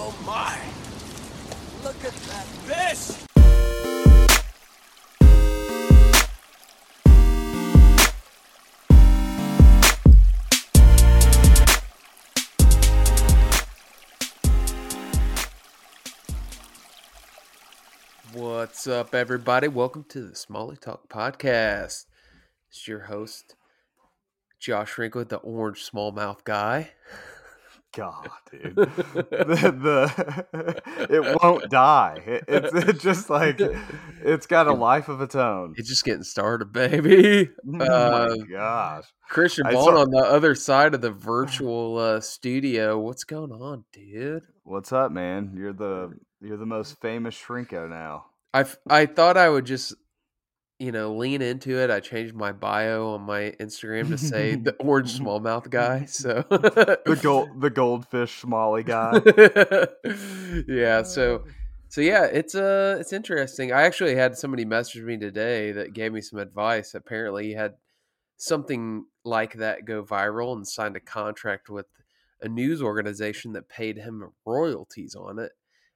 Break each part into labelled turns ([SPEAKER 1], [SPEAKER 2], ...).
[SPEAKER 1] oh my! Look at that fish!
[SPEAKER 2] What's up, everybody? Welcome to the Smalley Talk Podcast. It's your host, Josh Rinkwood, the orange smallmouth guy.
[SPEAKER 3] God, dude, the, the it won't die. It, it's it's just like it's got a life of its own.
[SPEAKER 2] It's just getting started, baby.
[SPEAKER 3] oh
[SPEAKER 2] Uh,
[SPEAKER 3] my gosh,
[SPEAKER 2] Christian
[SPEAKER 3] I
[SPEAKER 2] Bone
[SPEAKER 3] saw-
[SPEAKER 2] on the other side of the virtual uh, studio. What's going on, dude?
[SPEAKER 3] what's up, man? You're the you're the most famous shrinko now.
[SPEAKER 2] I I thought I would just, you know, lean into it. I changed my bio on my Instagram to say the orange smallmouth guy. So
[SPEAKER 3] The gold the goldfish Smalley guy.
[SPEAKER 2] yeah so so yeah it's uh it's interesting i actually had somebody message me today that gave me some advice apparently he had something like that go viral and signed a contract with a news organization that paid him royalties on it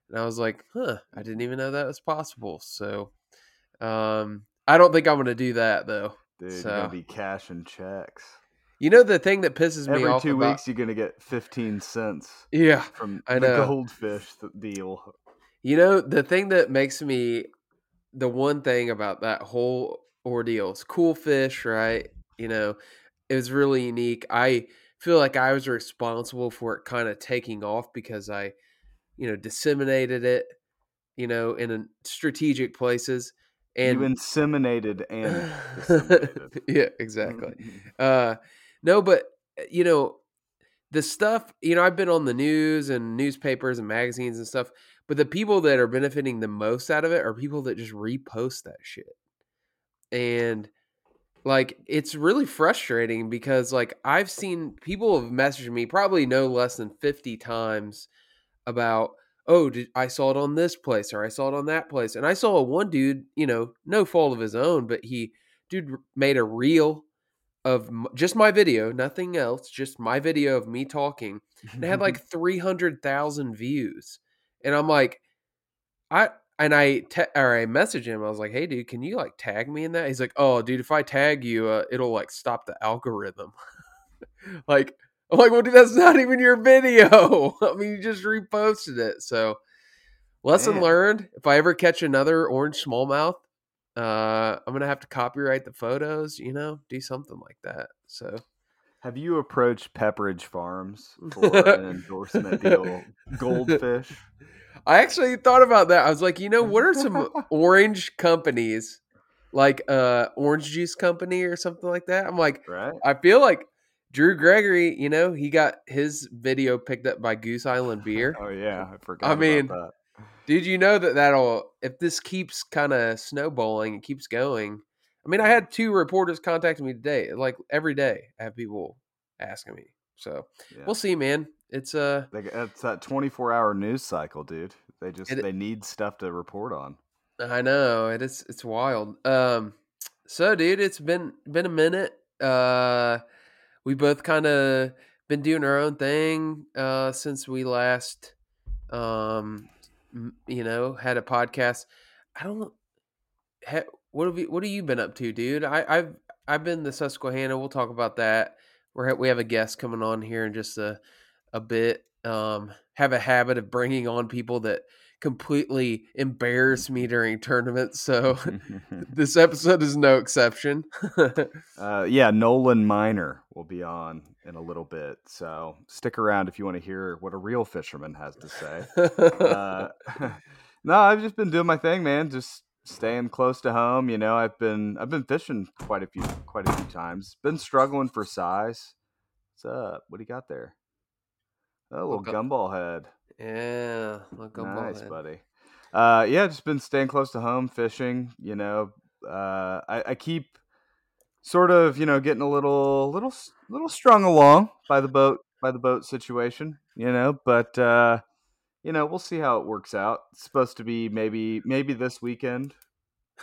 [SPEAKER 2] and i was like huh i didn't even know that was possible so um i don't think i'm gonna do that though
[SPEAKER 3] Dude, you're gonna be cashing checks.
[SPEAKER 2] you know the thing that pisses me
[SPEAKER 3] Every
[SPEAKER 2] off
[SPEAKER 3] two
[SPEAKER 2] about-
[SPEAKER 3] weeks, you're gonna get fifteen cents
[SPEAKER 2] yeah
[SPEAKER 3] from
[SPEAKER 2] I
[SPEAKER 3] the
[SPEAKER 2] know.
[SPEAKER 3] goldfish deal.
[SPEAKER 2] You know, the thing that makes me the one thing about that whole ordeal is cool fish, right? You know, it was really unique. I feel like I was responsible for it kind of taking off because I, you know, disseminated it, you know, in strategic places. And
[SPEAKER 3] you inseminated and
[SPEAKER 2] yeah, exactly. Uh, no, but uh, you know, the stuff. You know, I've been on the news and newspapers and magazines and stuff. But the people that are benefiting the most out of it are people that just repost that shit. And like it's really frustrating because like I've seen people have messaged me probably no less than 50 times about oh did I saw it on this place or I saw it on that place and I saw one dude you know no fault of his own but he dude made a reel of m- just my video nothing else just my video of me talking and it had like 300,000 views. And I'm like, I, and I, te- or I messaged him. I was like, hey, dude, can you like tag me in that? He's like, oh, dude, if I tag you, uh, it'll like stop the algorithm. like, I'm like, well, dude, that's not even your video. I mean, you just reposted it. So, lesson
[SPEAKER 3] Man.
[SPEAKER 2] learned if I ever catch another orange smallmouth, uh, I'm going to have to copyright the photos, you know, do something like that. So,
[SPEAKER 3] Have you approached Pepperidge Farms for an endorsement deal? Goldfish.
[SPEAKER 2] I actually thought about that. I was like, you know, what are some orange companies like uh Orange Juice Company or something like that? I'm like,
[SPEAKER 3] Right?
[SPEAKER 2] I feel like Drew Gregory, you know, he got his video picked up by Goose Island Beer.
[SPEAKER 3] Oh yeah, I forgot.
[SPEAKER 2] I mean,
[SPEAKER 3] about
[SPEAKER 2] Dude, you know that that'll if this keeps kind of snowballing and keeps going. I mean, I had two reporters contacting me today. Like every day, I have people asking me. So.
[SPEAKER 3] Yeah.
[SPEAKER 2] we'll see, man. It's uh
[SPEAKER 3] it's that 24 hour news cycle, dude. They just
[SPEAKER 2] It-
[SPEAKER 3] they need stuff to report on.
[SPEAKER 2] I know it is. It's wild. Um, so dude, it's been been a minute. Uh, we both kind of been doing our own thing uh since we last, um, you know, had a podcast. I don't. Ha, what have you What have you been up to, dude? I, I've I've been the Susquehanna. We'll talk about that. We're we have a guest coming on here in just a a bit. Um, have a habit of bringing on people that completely embarrass me during tournaments. So this episode is no exception.
[SPEAKER 3] uh, yeah, Nolan Miner will be on in a little bit, so stick around if you want to hear what a real fisherman has to say. uh, no, I've just been doing my thing, man. Just staying close to home. You know, I've been I've been fishing quite a few quite a few times. Been struggling for size. What's up? What do you got there? Oh, a little
[SPEAKER 2] Little
[SPEAKER 3] gumball head.
[SPEAKER 2] Yeah, look on
[SPEAKER 3] nice, buddy. Uh, yeah, just been staying close to home, fishing. You know, uh, I, I keep sort of, you know, getting a little, little, little strung along by the boat, by the boat situation. You know, but uh, you know, we'll see how it works out. It's supposed to be maybe, maybe this weekend.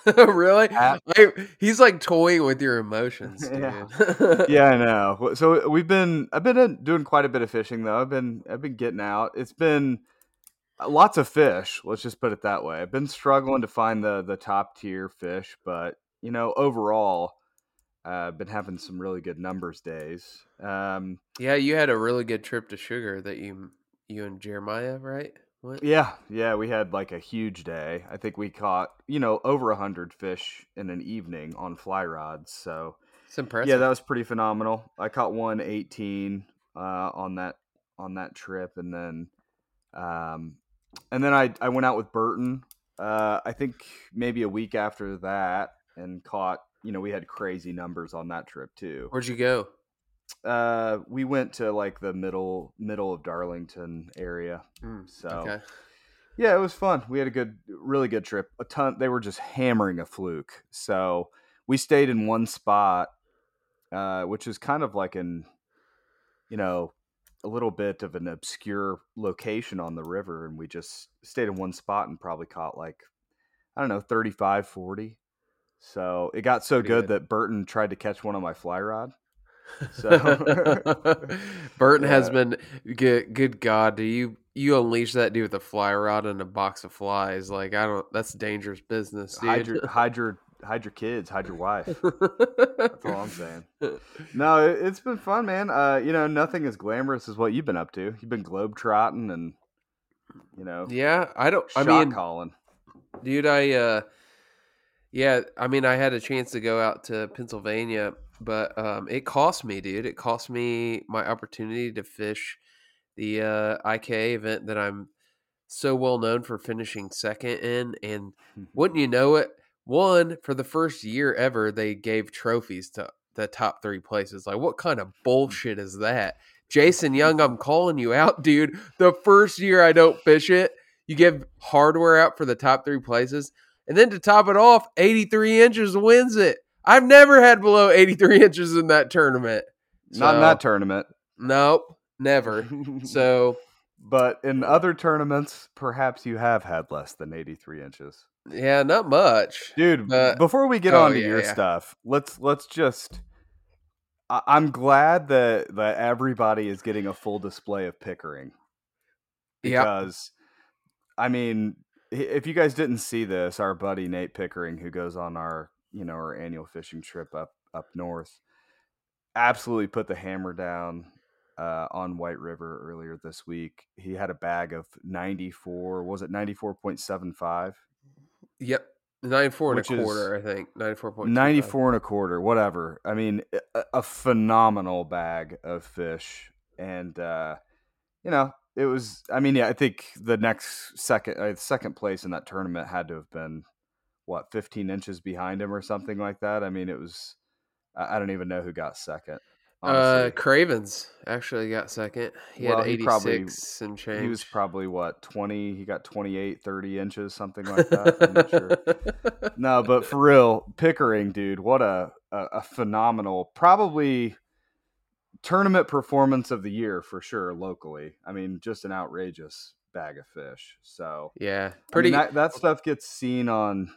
[SPEAKER 2] really?
[SPEAKER 3] At-
[SPEAKER 2] Like, he's like toying with your emotions, dude.
[SPEAKER 3] Yeah. yeah, I know. So we've been, I've been uh, doing quite a bit of fishing though. I've been, I've been getting out. It's been, lots of fish. Let's just put it that way. I've been struggling to find the the top tier fish, but you know, overall, I've uh, been having some really good numbers days. Um,
[SPEAKER 2] yeah, you had a really good trip to Sugar that you you and Jeremiah, right?
[SPEAKER 3] What? Yeah, yeah, we had like a huge day. I think we caught you know over a hundred fish in an evening on fly rods. So
[SPEAKER 2] it's impressive.
[SPEAKER 3] Yeah, that was pretty phenomenal. I caught one eighteen uh, on that on that trip, and then um, and then I I went out with Burton. Uh, I think maybe a week after that, and caught. You know, we had crazy numbers on that trip too.
[SPEAKER 2] Where'd you go?
[SPEAKER 3] Uh, we went to like the middle middle of Darlington area. Mm, so okay. yeah, it was fun. We had a good, really good trip. A ton. They were just hammering a fluke. So we stayed in one spot, uh, which is kind of like an, you know, a little bit of an obscure location on the river, and we just stayed in one spot and probably caught like, I don't know, 35, 40. So it got so good, good that Burton tried to catch one on my fly rod. So
[SPEAKER 2] Burton yeah. has been good. Good God, do you you unleash that dude with a fly rod and a box of flies? Like I don't. That's dangerous business, dude.
[SPEAKER 3] Hide your hide your hide your kids, hide your wife. that's all I'm saying. No, it, has been fun, man. Uh, you know, nothing as glamorous as what you've been up to. You've been globe trotting and you know.
[SPEAKER 2] Yeah, I don't.
[SPEAKER 3] I
[SPEAKER 2] mean,
[SPEAKER 3] calling,
[SPEAKER 2] dude. I uh, yeah. I mean, I had a chance to go out to Pennsylvania but um, it cost me, dude. It cost me my opportunity to fish the uh, IK event that I'm so well known for finishing second in. And wouldn't you know it, one for the first year ever, they gave trophies to the top three places. Like, what kind of hmm. bullshit is that? Jason Young, I'm calling you out, dude. The first year I don't fish it, you give hardware out for the top three places. And then to top it off, 83 inches wins it. I've never had below 83 inches in that tournament.
[SPEAKER 3] So, Not in that tournament.
[SPEAKER 2] Nope, never. so,
[SPEAKER 3] but in other tournaments, perhaps you have had less than 83 inches.
[SPEAKER 2] Yeah, not much,
[SPEAKER 3] dude. Before we get oh, on to yeah, your yeah. stuff, let's let's just. I, I'm glad that that everybody is getting a full display of Pickering. Because, yep. I mean, if you guys didn't see this, our buddy Nate Pickering, who goes on our you know our annual fishing trip up up north absolutely put the hammer down uh, on White River earlier this week. He had a bag of 94, was it 94.75?
[SPEAKER 2] Yep. 94 and a quarter, I think. 94.95.
[SPEAKER 3] 94 and a quarter, whatever. I mean, a, a phenomenal bag of fish. And, uh, you know, it was, I mean, yeah, I think the next second, uh, second place in that tournament had to have been what 15 inches behind him or something like that. I mean, it was I don't even know who got second.
[SPEAKER 2] Honestly. Uh, Cravens actually got second. He well, had 86 he probably, and change.
[SPEAKER 3] He was probably what 20. He got 28, 30 inches, something like that. sure. No, but for real, Pickering, dude, what a, a, a phenomenal, probably tournament performance of the year for sure locally. I mean, just an outrageous bag of fish. So
[SPEAKER 2] yeah, pretty.
[SPEAKER 3] I mean, that, that stuff gets seen on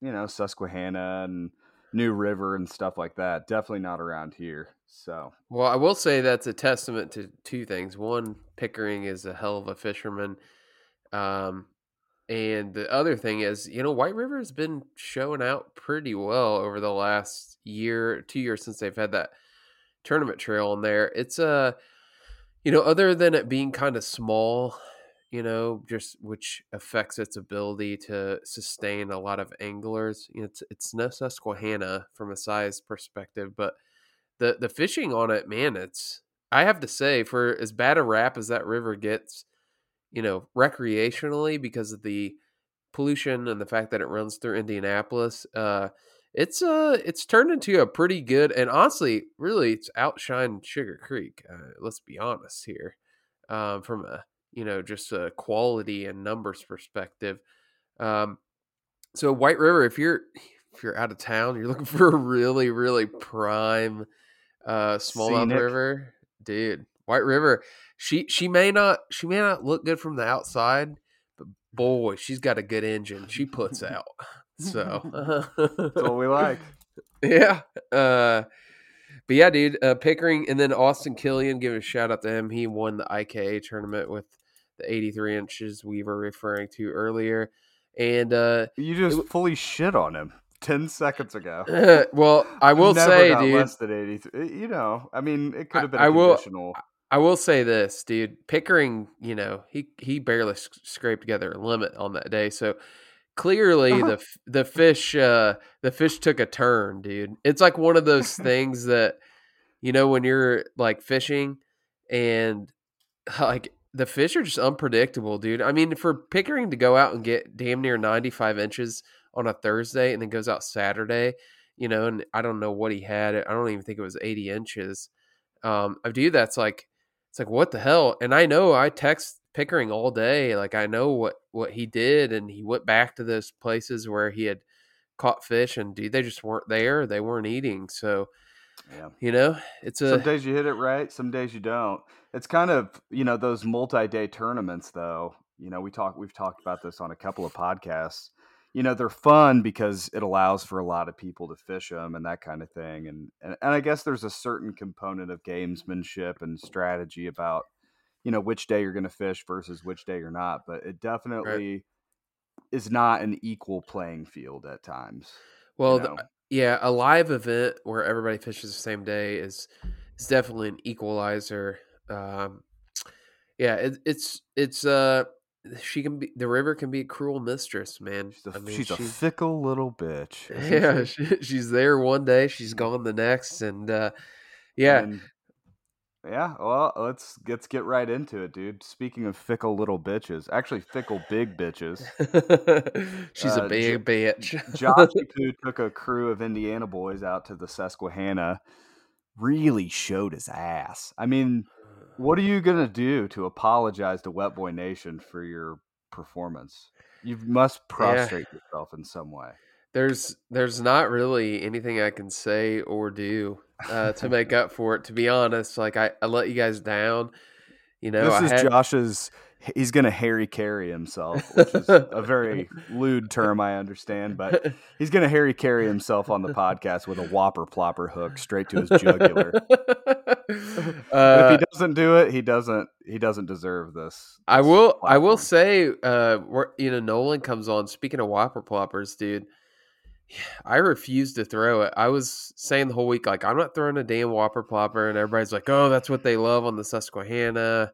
[SPEAKER 3] you know Susquehanna and New River and stuff like that. Definitely not around here. So,
[SPEAKER 2] well, I will say that's a testament to two things. One, Pickering is a hell of a fisherman. Um, and the other thing is, you know, White River has been showing out pretty well over the last year, two years since they've had that tournament trail in there. It's a, uh, you know, other than it being kind of small you know, just which affects its ability to sustain a lot of anglers. You know, it's it's no Susquehanna from a size perspective, but the the fishing on it, man, it's I have to say, for as bad a rap as that river gets, you know, recreationally because of the pollution and the fact that it runs through Indianapolis, uh, it's uh it's turned into a pretty good and honestly, really, it's outshined Sugar Creek. Uh, let's be honest here, um, from a you know, just a quality and numbers perspective. Um, so White River, if you're if you're out of town, you're looking for a really really prime uh, smallmouth river, dude. White River, she she may not she may not look good from the outside, but boy, she's got a good engine. She puts out. So
[SPEAKER 3] that's what we like.
[SPEAKER 2] Yeah. Uh, but yeah, dude, uh, Pickering and then Austin Killian, give a shout out to him. He won the IKA tournament with the 83 inches we were referring to earlier. And uh,
[SPEAKER 3] you just fully shit on him ten seconds ago.
[SPEAKER 2] well, I will
[SPEAKER 3] Never
[SPEAKER 2] say, dude,
[SPEAKER 3] less than eighty three. You know, I mean, it could have been
[SPEAKER 2] I
[SPEAKER 3] a
[SPEAKER 2] will- I will say this, dude. Pickering, you know, he he barely sc- scraped together a limit on that day. So clearly,
[SPEAKER 3] Uh-huh.
[SPEAKER 2] the f- the fish uh, the fish took a turn, dude. It's like one of those things that you know when you're like fishing and like the fish are just unpredictable, dude. I mean, for Pickering to go out and get damn near 95 inches on a Thursday and then goes out Saturday, you know, and I don't know what he had. I don't even think it was 80 inches. Um, I do that's like it's like what the hell? And I know I text Pickering all day, like I know what what he did, and he went back to those places where he had caught fish, and dude, they just weren't there. They weren't eating, so
[SPEAKER 3] Yeah.
[SPEAKER 2] you know, it's a
[SPEAKER 3] Some days you hit it right, some days you don't. It's kind of you know those multi-day tournaments, though. You know, we talk we've talked about this on a couple of podcasts. You know, they're fun because it allows for a lot of people to fish them and that kind of thing. And and, and I guess there's a certain component of gamesmanship and strategy about you know which day you're going to fish versus which day you're not. But it definitely is not an equal playing field at times.
[SPEAKER 2] well, th-
[SPEAKER 3] know?
[SPEAKER 2] Yeah, a live event where everybody fishes the same day is is definitely an equalizer. Um, yeah, it, it's it's uh she can be the river can be a cruel mistress, man.
[SPEAKER 3] she's a,
[SPEAKER 2] I mean,
[SPEAKER 3] she's a fickle little bitch.
[SPEAKER 2] yeah,
[SPEAKER 3] she?
[SPEAKER 2] she, she's there one day, she's gone the next, and uh, yeah,
[SPEAKER 3] And- yeah. Well, let's let's get right into it, dude. Speaking of fickle little bitches, actually fickle big bitches.
[SPEAKER 2] she's
[SPEAKER 3] Uh,
[SPEAKER 2] a big bitch.
[SPEAKER 3] Joshy Poo took a crew of Indiana boys out to the Susquehanna. Really showed his ass. I mean, what are you gonna do to apologize to Wet Boy Nation for your performance? You must prostrate yourself in some way.
[SPEAKER 2] there's there's not really anything I can say or do uh, to make up for it. To be honest, like I, I let you guys down. You know,
[SPEAKER 3] this
[SPEAKER 2] I
[SPEAKER 3] is
[SPEAKER 2] had,
[SPEAKER 3] Josh's. He's gonna Harry carry himself, which is a very lewd term, I understand, but he's gonna Harry carry himself on the podcast with a whopper plopper hook straight to his jugular.
[SPEAKER 2] Uh,
[SPEAKER 3] if he doesn't do it, he doesn't. He doesn't deserve this.
[SPEAKER 2] I
[SPEAKER 3] this
[SPEAKER 2] will. I will say, uh, where, you know, Nolan comes on. Speaking of whopper ploppers, dude, I refuse to throw it. I was saying the whole week, like, I'm not throwing a damn whopper plopper, and everybody's like, oh, that's what they love on the Susquehanna.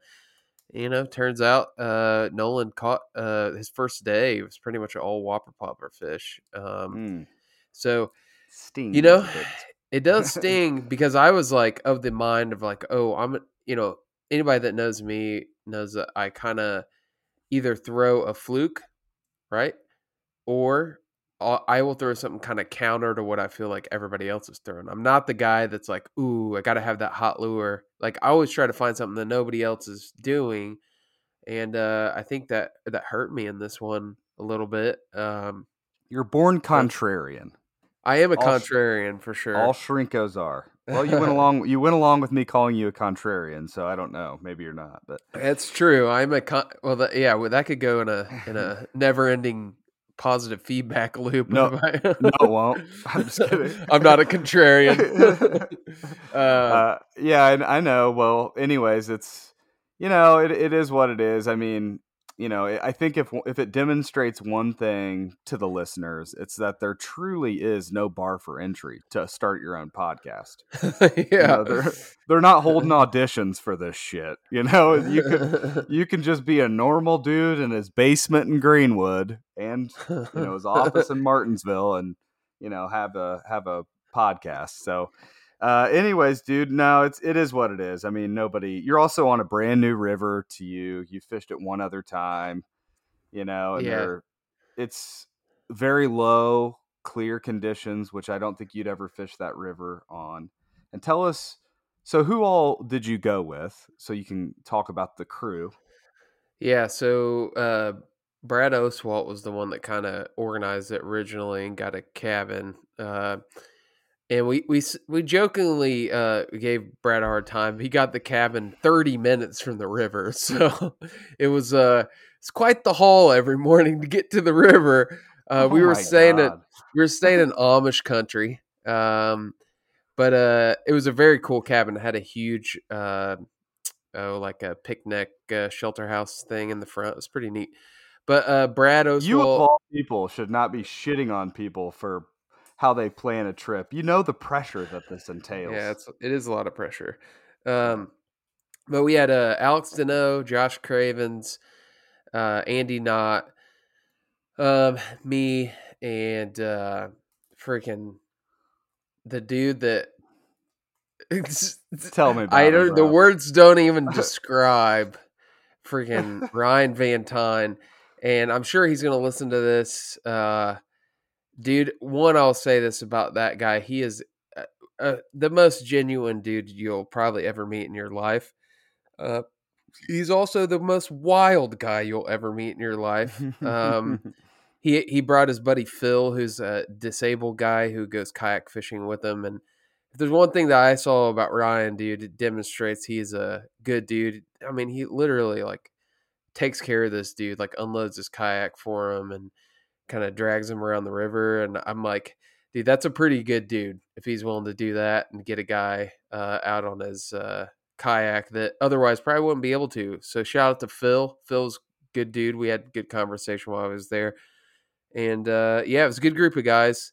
[SPEAKER 2] You know, turns out uh, Nolan caught uh, his first day. It was pretty much all whopper plopper fish. Um,
[SPEAKER 3] Mm,
[SPEAKER 2] so
[SPEAKER 3] sting.
[SPEAKER 2] You know, it does sting because I was like of the mind of like, oh, I'm you know, anybody that knows me knows that I kind of either throw a fluke, right? Or I will throw something kind of counter to what I feel like everybody else is throwing. I'm not the guy that's like, ooh, I got to have that hot lure. Like I always try to find something that nobody else is doing. And uh, I think that that hurt me in this one a little bit. Um,
[SPEAKER 3] You're born contrarian.
[SPEAKER 2] I am a
[SPEAKER 3] All sh-
[SPEAKER 2] contrarian for sure.
[SPEAKER 3] All shrinkos are. Well, you went along. You went along with me calling you a contrarian, so I don't know. Maybe you're not, but
[SPEAKER 2] That's true. I'm a con- well, that, yeah. Well, that could go in a in a never-ending positive feedback loop.
[SPEAKER 3] No,
[SPEAKER 2] I-
[SPEAKER 3] no, it won't. I'm just kidding.
[SPEAKER 2] I'm not a contrarian. uh,
[SPEAKER 3] uh, yeah, I, I know. Well, anyways, it's you know, it, it is what it is. I mean, you know, I think if if it demonstrates one thing to the listeners, it's that there truly is no bar for entry to start your own podcast.
[SPEAKER 2] yeah.
[SPEAKER 3] You know, they're they're not holding auditions for this shit. You know, you could you can just be a normal dude in his basement in Greenwood and you know his office in Martinsville and you know have a have a podcast. So uh anyways, dude, no, it's it is what it is. I mean, nobody you're also on a brand new river to you. You fished it one other time, you know, and
[SPEAKER 2] Yeah.
[SPEAKER 3] it's very low, clear conditions, which I don't think you'd ever fish that river on. And tell us so who all did you go with so you can talk about the crew?
[SPEAKER 2] Yeah, so uh, Brad Oswalt was the one that kind of organized it originally and got a cabin. Uh, and we we we jokingly uh, gave Brad a hard time. He got the cabin 30 minutes from the river, so it was uh it's quite the haul every morning to get to the river. Uh, we
[SPEAKER 3] Oh
[SPEAKER 2] were
[SPEAKER 3] my
[SPEAKER 2] staying at we were staying in Amish country. Um, but uh, it was a very cool cabin. It had a huge uh, oh like a picnic uh, shelter house thing in the front. It was pretty neat. But uh, Brad Oswald,
[SPEAKER 3] You of all people should not be shitting on people for how they plan a trip. You know the pressure that this entails.
[SPEAKER 2] Yeah, it's it is a lot of pressure. Um, but we had uh, Alex Deneau, Josh Cravens, uh, Andy Knott, um, me, and uh, freaking the dude that.
[SPEAKER 3] Tell me about
[SPEAKER 2] I don't. The words don't even describe freaking Ryan Van Tyne, and I'm sure he's going to listen to this. Uh, dude, one, I'll say this about that guy: he is uh, uh, the most genuine dude you'll probably ever meet in your life. Uh, he's also the most wild guy you'll ever meet in your life. Um, he he brought his buddy Phil, who's a disabled guy who goes kayak fishing with him. And if there's one thing that I saw about Ryan, dude, it demonstrates he's a good dude. I mean, he literally like takes care of this dude, like unloads his kayak for him and kind of drags him around the river. And I'm like, dude, that's a pretty good dude if he's willing to do that and get a guy uh, out on his uh, kayak that otherwise probably wouldn't be able to. So shout out to Phil. Phil's good dude. We had good conversation while I was there. And uh, yeah, it was a good group of guys,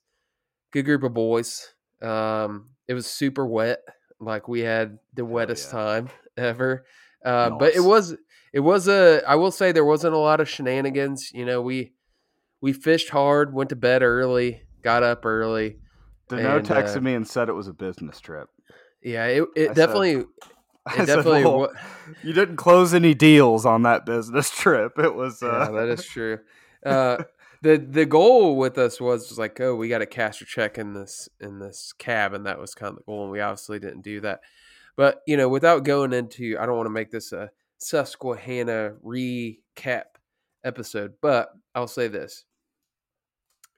[SPEAKER 2] good group of boys. Um, it was super wet. Like we had the wettest
[SPEAKER 3] yeah.
[SPEAKER 2] time ever. Uh, But it was it was a I will say there wasn't a lot of shenanigans. You know, we we fished hard, went to bed early, got up early.
[SPEAKER 3] Dano
[SPEAKER 2] and,
[SPEAKER 3] texted
[SPEAKER 2] uh,
[SPEAKER 3] me and said it was a business trip.
[SPEAKER 2] Yeah, it, it
[SPEAKER 3] I said-
[SPEAKER 2] definitely
[SPEAKER 3] I
[SPEAKER 2] it
[SPEAKER 3] said,
[SPEAKER 2] definitely
[SPEAKER 3] "Well, you didn't close any deals on that business trip. It was
[SPEAKER 2] yeah,
[SPEAKER 3] uh,
[SPEAKER 2] that is true. Uh, the the goal with us was just like, oh, we got to cash a check in this in this cab, and that was kind of the goal, and we obviously didn't do that. But you know, without going into, I don't want to make this a Susquehanna recap episode, but I'll say this.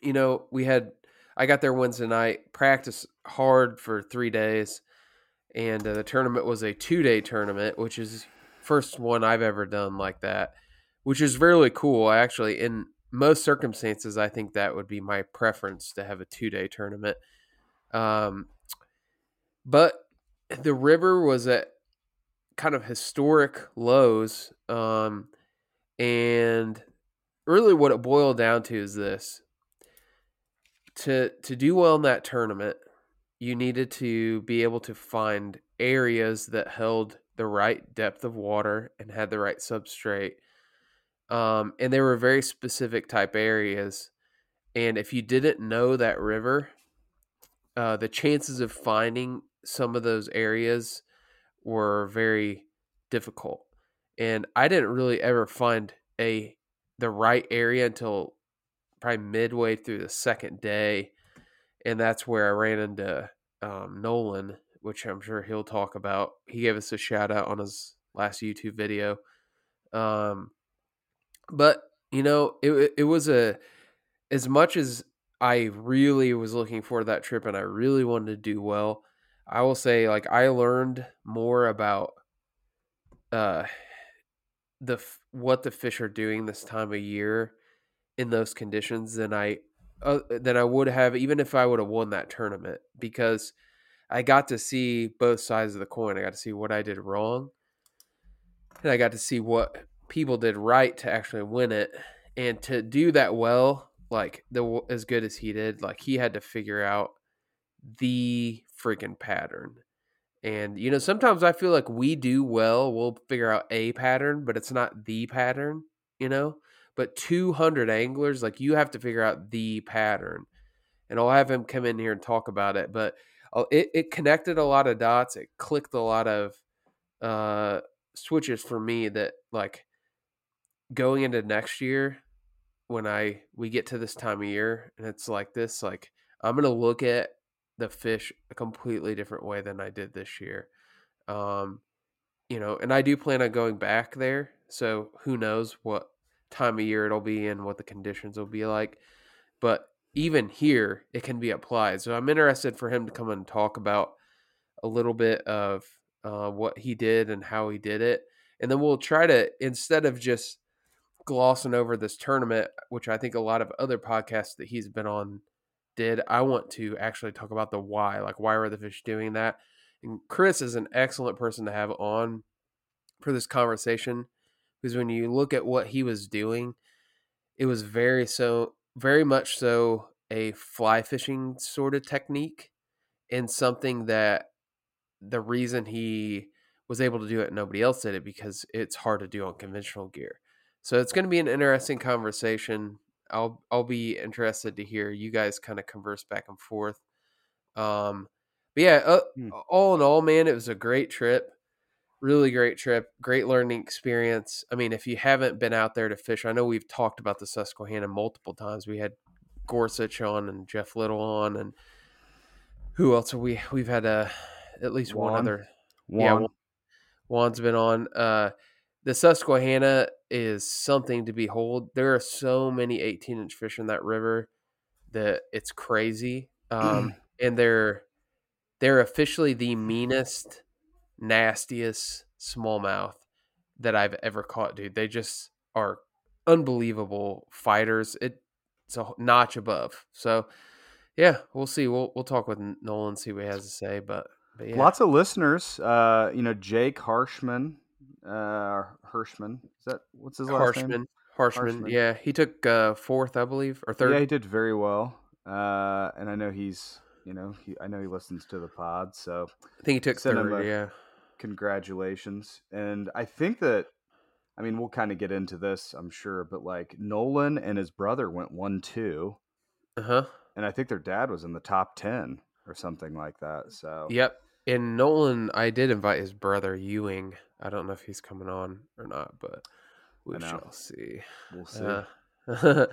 [SPEAKER 2] You know, we had I got there Wednesday night, practiced hard for three days, and uh, the tournament was a two day tournament, which is first one I've ever done like that, which is really cool. I actually, in most circumstances, I think that would be my preference to have a two day tournament. Um, but the river was at kind of historic lows, um, and really what it boiled down to is this: to to do well in that tournament, you needed to be able to find areas that held the right depth of water and had the right substrate. Um, and they were very specific type areas. And if you didn't know that river, uh, the chances of finding some of those areas were very difficult. And I didn't really ever find a the right area until probably midway through the second day, and that's where I ran into um, Nolan, which I'm sure he'll talk about. He gave us a shout out on his last YouTube video. Um, but you know, it it was a as much as I really was looking to that trip and I really wanted to do well. I will say, like, I learned more about uh the what the fish are doing this time of year in those conditions than I uh, than I would have even if I would have won that tournament because I got to see both sides of the coin. I got to see what I did wrong, and I got to see what people did right to actually win it. And to do that well, like the as good as he did, like he had to figure out the freaking pattern. And you know, sometimes I feel like we do well, we'll figure out a pattern, but it's not the pattern, you know? But 200 anglers, like you have to figure out the pattern. And I'll have him come in here and talk about it, but uh, it, it connected a lot of dots. It clicked a lot of uh, switches for me that like going into next year when I we get to this time of year and it's like this, like I'm gonna look at the fish a completely different way than I did this year. Um, you know, and I do plan on going back there. So who knows what time of year it'll be and what the conditions will be like. But even here, it can be applied. So I'm interested for him to come and talk about a little bit of uh, what he did and how he did it. And then we'll try to, instead of just glossing over this tournament, which I think a lot of other podcasts that he's been on did, I want to actually talk about the why. Like, why were the fish doing that? And Chris is an excellent person to have on for this conversation because when you look at what he was doing, it was very so very much so a fly fishing sort of technique and something that the reason he was able to do it nobody else did it because it's hard to do on conventional gear. So it's going to be an interesting conversation. I'll I'll be interested to hear you guys kind of converse back and forth. Um, but yeah, uh,
[SPEAKER 3] Hmm.
[SPEAKER 2] all in all, man, it was a great trip. Really great trip. Great learning experience. I mean, if you haven't been out there to fish, I know we've talked about the Susquehanna multiple times. We had Gorsuch on and Jeff Little on, and who else? Are we we've had uh, at least one other. Yeah,
[SPEAKER 3] Juan.
[SPEAKER 2] Juan- Juan's been on. Uh, the Susquehanna is something to behold. There are so many 18 inch fish in that river that it's crazy. Um, and they're they're officially the meanest, nastiest smallmouth that I've ever caught, dude. They just are unbelievable fighters. It, it's a notch above. So, yeah, we'll see. We'll we'll talk with Nolan, see what he has to say. But, but yeah,
[SPEAKER 3] Lots of listeners. Uh, you know, Jake Harshman, uh, Hirschman. Is that what's his last name?
[SPEAKER 2] Harshman, Harshman,
[SPEAKER 3] Harshman.
[SPEAKER 2] yeah, he took uh, fourth, I believe, or third.
[SPEAKER 3] Yeah, he did very well. Uh, and I know he's, you know, he, I know he listens to the pod, so
[SPEAKER 2] I think he took third.
[SPEAKER 3] a-
[SPEAKER 2] yeah,
[SPEAKER 3] congratulations. And I think that, I mean, we'll kind of get into this, I'm sure, but like Nolan and his brother went one two,
[SPEAKER 2] uh huh.
[SPEAKER 3] and I think their dad was in the top ten or something like that. So
[SPEAKER 2] Yep. And Nolan, I did invite his brother Ewing. I don't know if he's coming on or not, but we shall see.
[SPEAKER 3] We'll see.
[SPEAKER 2] Uh,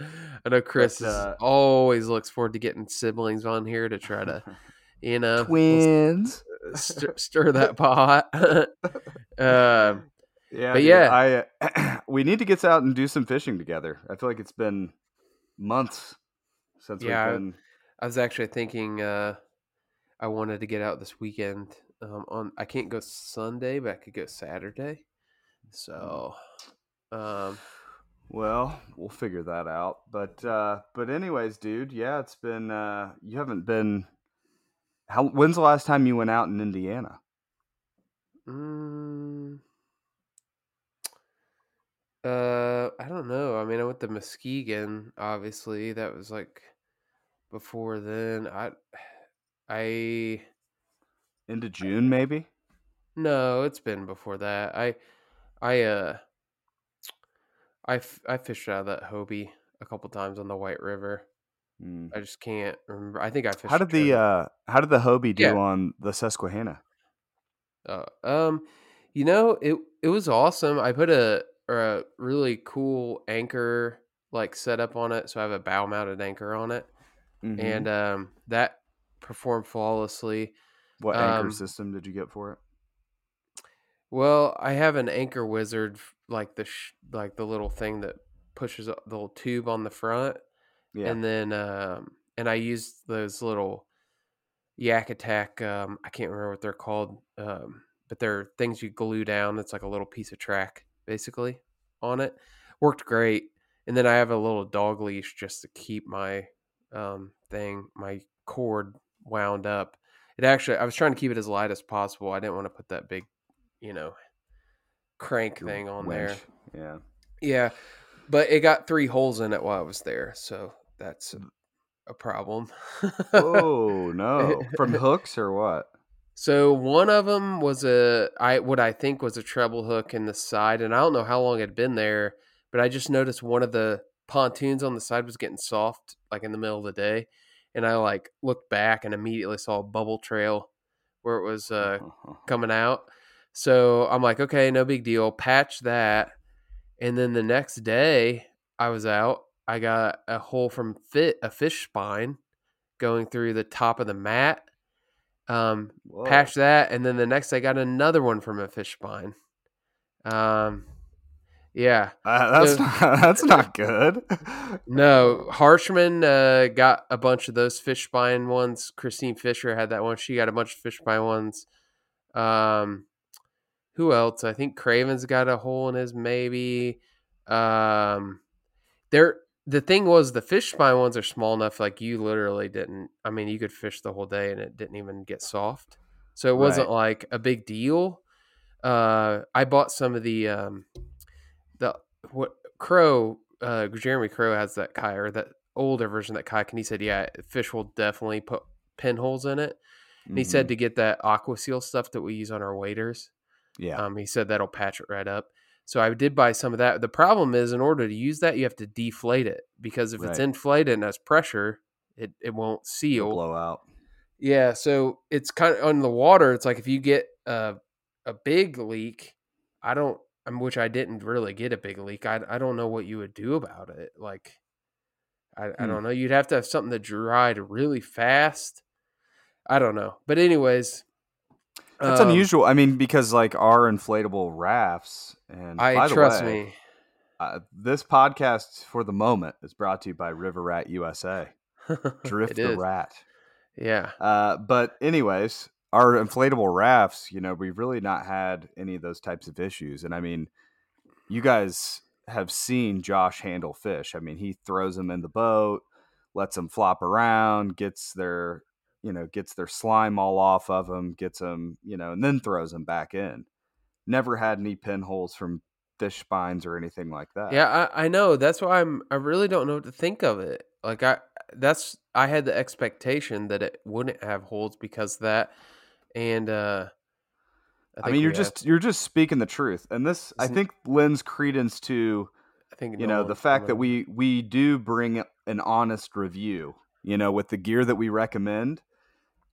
[SPEAKER 2] I know Chris is
[SPEAKER 3] uh,
[SPEAKER 2] always looks forward to getting siblings on here to try to, you know,
[SPEAKER 3] Twins.
[SPEAKER 2] Stir, stir that pot. um,
[SPEAKER 3] Yeah,
[SPEAKER 2] But
[SPEAKER 3] dude,
[SPEAKER 2] yeah.
[SPEAKER 3] I we need to get out and do some fishing together. I feel like it's been months since
[SPEAKER 2] Yeah,
[SPEAKER 3] we've been.
[SPEAKER 2] I was actually thinking uh, I wanted to get out this weekend. Um, on I can't go Sunday, but I could go Saturday. So, um,
[SPEAKER 3] Well, we'll figure that out. But uh but anyways, dude, yeah, it's been uh you haven't been how when's the last time you went out in Indiana?
[SPEAKER 2] Mm, uh, I don't know. I mean, I went to Muskegon. Obviously, that was like before then. I, I
[SPEAKER 3] Into June maybe?
[SPEAKER 2] no, it's been before that. I, I uh, I f- I fished out of that Hobie a couple times on the White River.
[SPEAKER 3] Hmm.
[SPEAKER 2] I just can't remember. I think I fished.
[SPEAKER 3] How did the uh how did the Hobie do
[SPEAKER 2] Yeah.
[SPEAKER 3] on the Susquehanna?
[SPEAKER 2] Uh, um, you know, it it was awesome. I put a a really cool anchor like setup on it, so I have a bow mounted anchor on it,
[SPEAKER 3] Mhm.
[SPEAKER 2] and um, that performed flawlessly.
[SPEAKER 3] what anchor
[SPEAKER 2] um,
[SPEAKER 3] system did you get for it?
[SPEAKER 2] Well, I have an anchor wizard, like the sh- like the little thing that pushes the little tube on the front,
[SPEAKER 3] Yeah.
[SPEAKER 2] and then um, and I used those little Yak Attack. Um, I can't remember what they're called, um, but they're things you glue down. It's like a little piece of track, basically, on it. Worked great. And then I have a little dog leash just to keep my um, thing, my cord wound up. It actually, I was trying to keep it as light as possible. I didn't want to put that big, you know, crank thing on there.
[SPEAKER 3] Yeah.
[SPEAKER 2] Yeah, but it got three holes in it while I was there, so that's a, a problem.
[SPEAKER 3] Oh no. From hooks or what?
[SPEAKER 2] so one of them was a I what I think was a treble hook in the side, and I don't know how long it had been there, but I just noticed one of the pontoons on the side was getting soft, like in the middle of the day, and I like looked back and immediately saw a bubble trail where it was uh, coming out. So I'm like, okay, no big deal. Patch that. And then the next day I was out, I got a hole from fit a fish spine going through the top of the mat. Um,
[SPEAKER 3] Whoa.
[SPEAKER 2] patch that, and then the next I got another one from a fish spine. Um, yeah,
[SPEAKER 3] Uh, that's
[SPEAKER 2] So-
[SPEAKER 3] not, that's not good.
[SPEAKER 2] no, Harshman uh, got a bunch of those fish spine ones. Christine Fisher had that one. She got a bunch of fish spine ones. Um, who else? I think Craven's got a hole in his maybe. Um, there. The thing was, the fish spine ones are small enough. Like you literally didn't. I mean, you could fish the whole day and it didn't even get soft. So it wasn't
[SPEAKER 3] Right.
[SPEAKER 2] like a big deal. uh, I bought some of the um, the what Crow uh, Jeremy Crow has that kai or that older version of that kayak, and he said, yeah, fish will definitely put pinholes in it. And he said
[SPEAKER 3] Mhm.
[SPEAKER 2] to get that Aquaseal stuff that we use on our waders.
[SPEAKER 3] yeah,
[SPEAKER 2] Um, he said that'll patch it right up. So I did buy some of that. The problem is, in order to use that, you have to deflate it because if it's inflated and has pressure, it, it won't seal.
[SPEAKER 3] It'll blow out.
[SPEAKER 2] Yeah, so it's kind of on the water. It's like if you get a a big leak, I don't, which I didn't really get a big leak. I I don't know what you would do about it. Like, I I
[SPEAKER 3] Hmm.
[SPEAKER 2] don't know. You'd have to have something that dried really fast. I don't know, but anyways,
[SPEAKER 3] That's
[SPEAKER 2] um,
[SPEAKER 3] unusual. I mean, because like our inflatable rafts, and
[SPEAKER 2] I
[SPEAKER 3] by the
[SPEAKER 2] trust
[SPEAKER 3] way,
[SPEAKER 2] me.
[SPEAKER 3] Uh, this podcast for the moment is brought to you by River Rat USA. Drift the rat.
[SPEAKER 2] Yeah.
[SPEAKER 3] Uh, but anyways, our inflatable rafts, you know, we've really not had any of those types of issues. And I mean, you guys have seen Josh handle fish. I mean, he throws them in the boat, lets them flop around, gets their, you know, gets their slime all off of them, gets them, you know, and then throws them back in. Never had any pinholes from fish spines or anything like that.
[SPEAKER 2] Yeah, I, I know. That's why I'm. I really don't know what to think of it. Like I, that's I had the expectation that it wouldn't have holes because of that, and uh
[SPEAKER 3] I,
[SPEAKER 2] think
[SPEAKER 3] mean, you're just you're just speaking the truth, and this I
[SPEAKER 2] Isn't-
[SPEAKER 3] think lends credence to
[SPEAKER 2] I think
[SPEAKER 3] you know
[SPEAKER 2] Nolan-
[SPEAKER 3] the fact that we we do bring an honest review you know with the gear that we recommend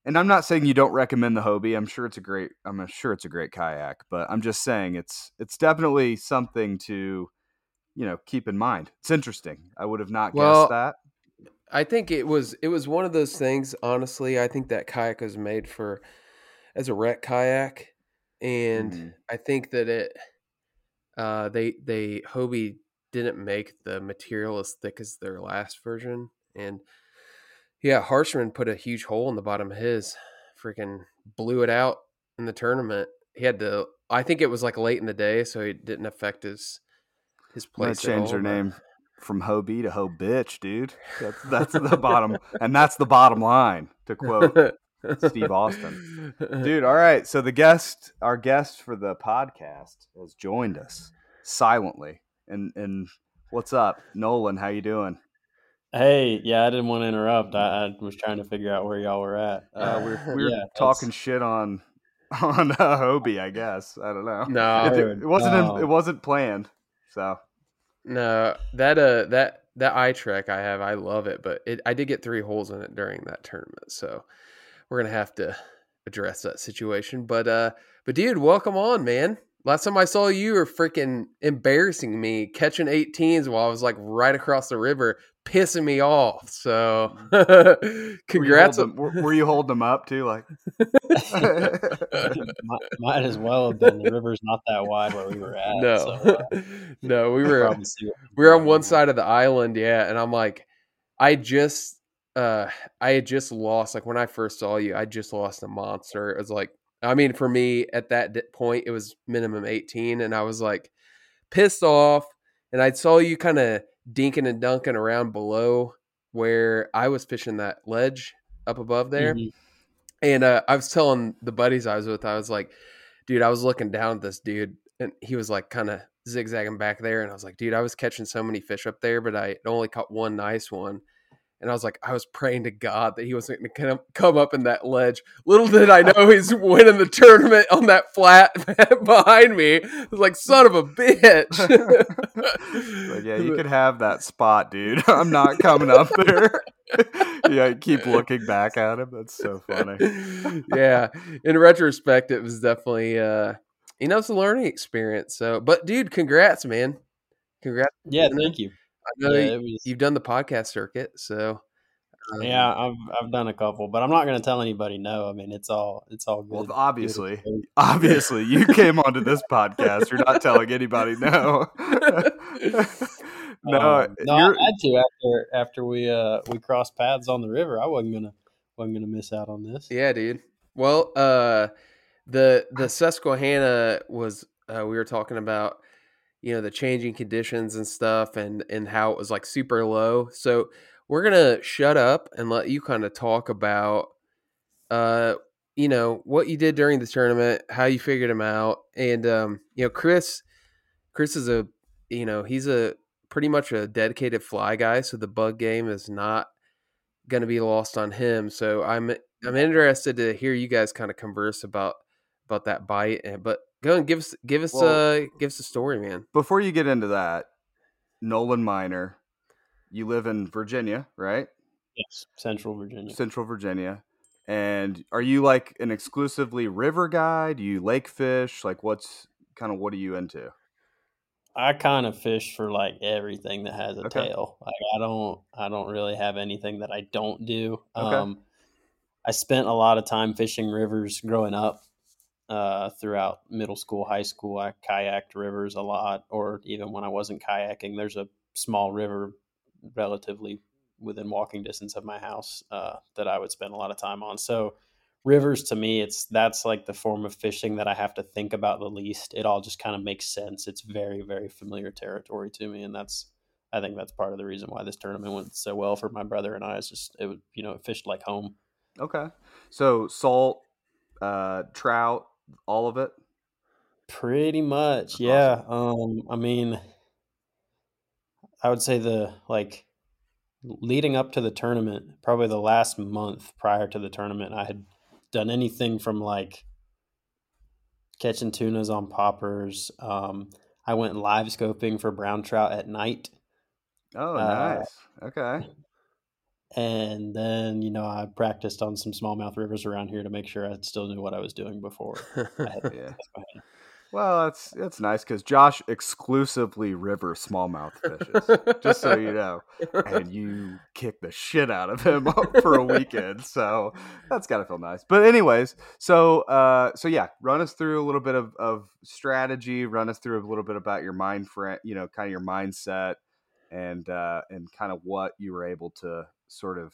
[SPEAKER 3] and i'm not saying you don't recommend the hobie i'm sure it's a great i'm sure it's a great kayak but i'm just saying it's it's definitely something to you know keep in mind it's interesting i would have not
[SPEAKER 2] Well,
[SPEAKER 3] guessed that
[SPEAKER 2] I think it was it was one of those things. Honestly, I think that kayak was made for as a rec kayak, and
[SPEAKER 3] Mhm.
[SPEAKER 2] I think that it uh, they they Hobie didn't make the material as thick as their last version, and yeah, Harshman put a huge hole in the bottom of his, freaking blew it out in the tournament. He had to. I think it was like late in the day, so it didn't affect his his
[SPEAKER 3] i'm gonna
[SPEAKER 2] place. at
[SPEAKER 3] change their name from hobie to ho bitch dude that's that's the bottom and that's the bottom line to quote Steve Austin. Dude, all right. So the guest, our guest for the podcast, has joined us silently. And and what's up, Nolan? How you doing?
[SPEAKER 4] Hey, yeah, I didn't want to interrupt. I, I was trying to figure out where y'all were at.
[SPEAKER 3] Uh, we're we're
[SPEAKER 4] yeah,
[SPEAKER 3] talking
[SPEAKER 4] it's-
[SPEAKER 3] shit on on uh, Hobie, I guess. I don't know.
[SPEAKER 2] No,
[SPEAKER 3] it,
[SPEAKER 4] dude,
[SPEAKER 3] it wasn't in- it wasn't planned. So
[SPEAKER 2] No, that uh that that i-Trek I have, I love it, but it I did get three holes in it during that tournament, so we're gonna have to address that situation. But uh but dude, welcome on, man. Last time I saw you, you were freaking embarrassing me, catching 18s while I was like right across the river, pissing me off. So congrats.
[SPEAKER 3] Were you, holding, were, were you holding them up too? Like,
[SPEAKER 4] might, might as well have been. The river's not that wide where we were at.
[SPEAKER 2] no,
[SPEAKER 4] so, uh,
[SPEAKER 2] no, we were
[SPEAKER 4] probably see what was
[SPEAKER 2] we were on one side of the island, yeah, and I'm like, I just, uh, I had just lost. Like when I first saw you, I just lost a monster. It was like, I mean, for me at that point, it was minimum 18, and I was like pissed off. And I saw you kind of dinking and dunking around below where I was fishing that ledge up above there.
[SPEAKER 4] Mhm.
[SPEAKER 2] And uh, I was telling the buddies I was with, I was like, dude, I was looking down at this dude, and he was like kind of zigzagging back there. And I was like, dude, I was catching so many fish up there, but I only caught one nice one. And I was like, I was praying to God that he wasn't going to come, come up in that ledge. Little did I know he's winning the tournament on that flat behind me. I was like, son of a bitch.
[SPEAKER 3] like, yeah, you could have that spot, dude. I'm not coming up there. yeah, keep looking back at him. That's so funny.
[SPEAKER 2] yeah. In retrospect, it was definitely uh you know it's a learning experience. So but dude, congrats, man. Congrats.
[SPEAKER 4] Yeah, thank you.
[SPEAKER 2] I know
[SPEAKER 4] Yeah,
[SPEAKER 2] you,
[SPEAKER 4] was...
[SPEAKER 2] you've done the podcast circuit, so um,
[SPEAKER 4] Yeah, I've I've done a couple, but I'm not going to tell anybody no. I mean, it's all it's all good.
[SPEAKER 3] Well, obviously,
[SPEAKER 4] experience.
[SPEAKER 3] obviously, you came onto this podcast. You're not telling anybody no. no,
[SPEAKER 4] Um, no, I had to after after we uh we crossed paths on the river. I wasn't gonna wasn't gonna miss out on this.
[SPEAKER 2] Yeah, dude. Well, uh the the Susquehanna was uh we were talking about you know the changing conditions and stuff and and how it was like super low. So we're going to shut up and let you kind of talk about uh you know what you did during the tournament, how you figured them out, and um, you know Chris, Chris is a you know he's a pretty much a dedicated fly guy, so the bug game is not going to be lost on him. So I'm I'm interested to hear you guys kind of converse about about that bite, and but go and give us give us
[SPEAKER 3] Well-
[SPEAKER 2] uh give us a story, man.
[SPEAKER 3] Before you get into that, Nolan Miner, you live in Virginia, right?
[SPEAKER 4] Yes, Central Virginia.
[SPEAKER 3] Central Virginia. And are you like an exclusively river guy? Do you lake fish? Like what's kind of what are you into?
[SPEAKER 4] I kind of fish for like everything that has a
[SPEAKER 3] Okay.
[SPEAKER 4] tail. Like I don't I don't really have anything that I don't do.
[SPEAKER 3] Okay.
[SPEAKER 4] Um I spent a lot of time fishing rivers growing up. Uh, throughout middle school, high school, I kayaked rivers a lot, or even when I wasn't kayaking, there's a small river relatively within walking distance of my house uh, that I would spend a lot of time on. So, rivers to me, it's that's like the form of fishing that I have to think about the least. It all just kind of makes sense. It's very, very familiar territory to me, and that's I think that's part of the reason why this tournament went so well for my brother and I. Is just it would you know it fished like home.
[SPEAKER 3] Okay. So salt, uh, trout, all of it.
[SPEAKER 4] Pretty much,
[SPEAKER 3] That's
[SPEAKER 4] yeah. Um, I mean, I would say the like leading up to the tournament, probably the last month prior to the tournament, I had done anything from like catching tunas on poppers. Um, I went live scoping for brown trout at night.
[SPEAKER 3] Oh,
[SPEAKER 4] Uh,
[SPEAKER 3] nice. Okay.
[SPEAKER 4] And then, you know, I practiced on some smallmouth rivers around here to make sure I still knew what I was doing before.
[SPEAKER 3] Yeah. Well, that's that's nice because Josh exclusively river smallmouth fishes. just so you know, and you kick the shit out of him for a weekend. So that's gotta feel nice. But anyways, so uh, so yeah, run us through a little bit of, of strategy. Run us through a little bit about your mind frame, you know, kind of your mindset, and uh, and kind of what you were able to sort of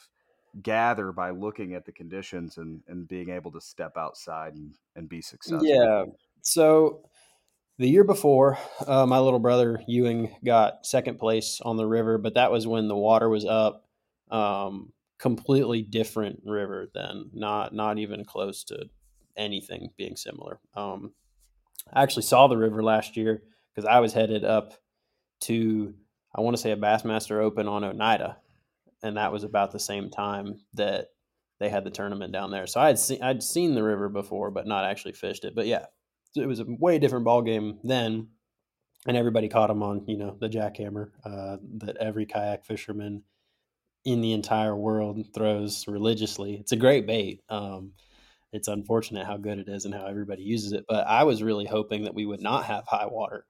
[SPEAKER 3] gather by looking at the conditions and and being able to step outside and and be successful.
[SPEAKER 4] Yeah. So the year before, uh, my little brother Ewing got second place on the river, but that was when the water was up. Um, completely different river than not not even close to anything being similar. Um, I actually saw the river last year because I was headed up to I want to say a Bassmaster Open on Oneida, and that was about the same time that they had the tournament down there. So I'd seen I'd seen the river before, but not actually fished it. But yeah, it was a way different ball game then, and everybody caught them on you know the jackhammer uh, that every kayak fisherman in the entire world throws religiously. It's a great bait. Um, it's unfortunate how good it is and how everybody uses it. But I was really hoping that we would not have high water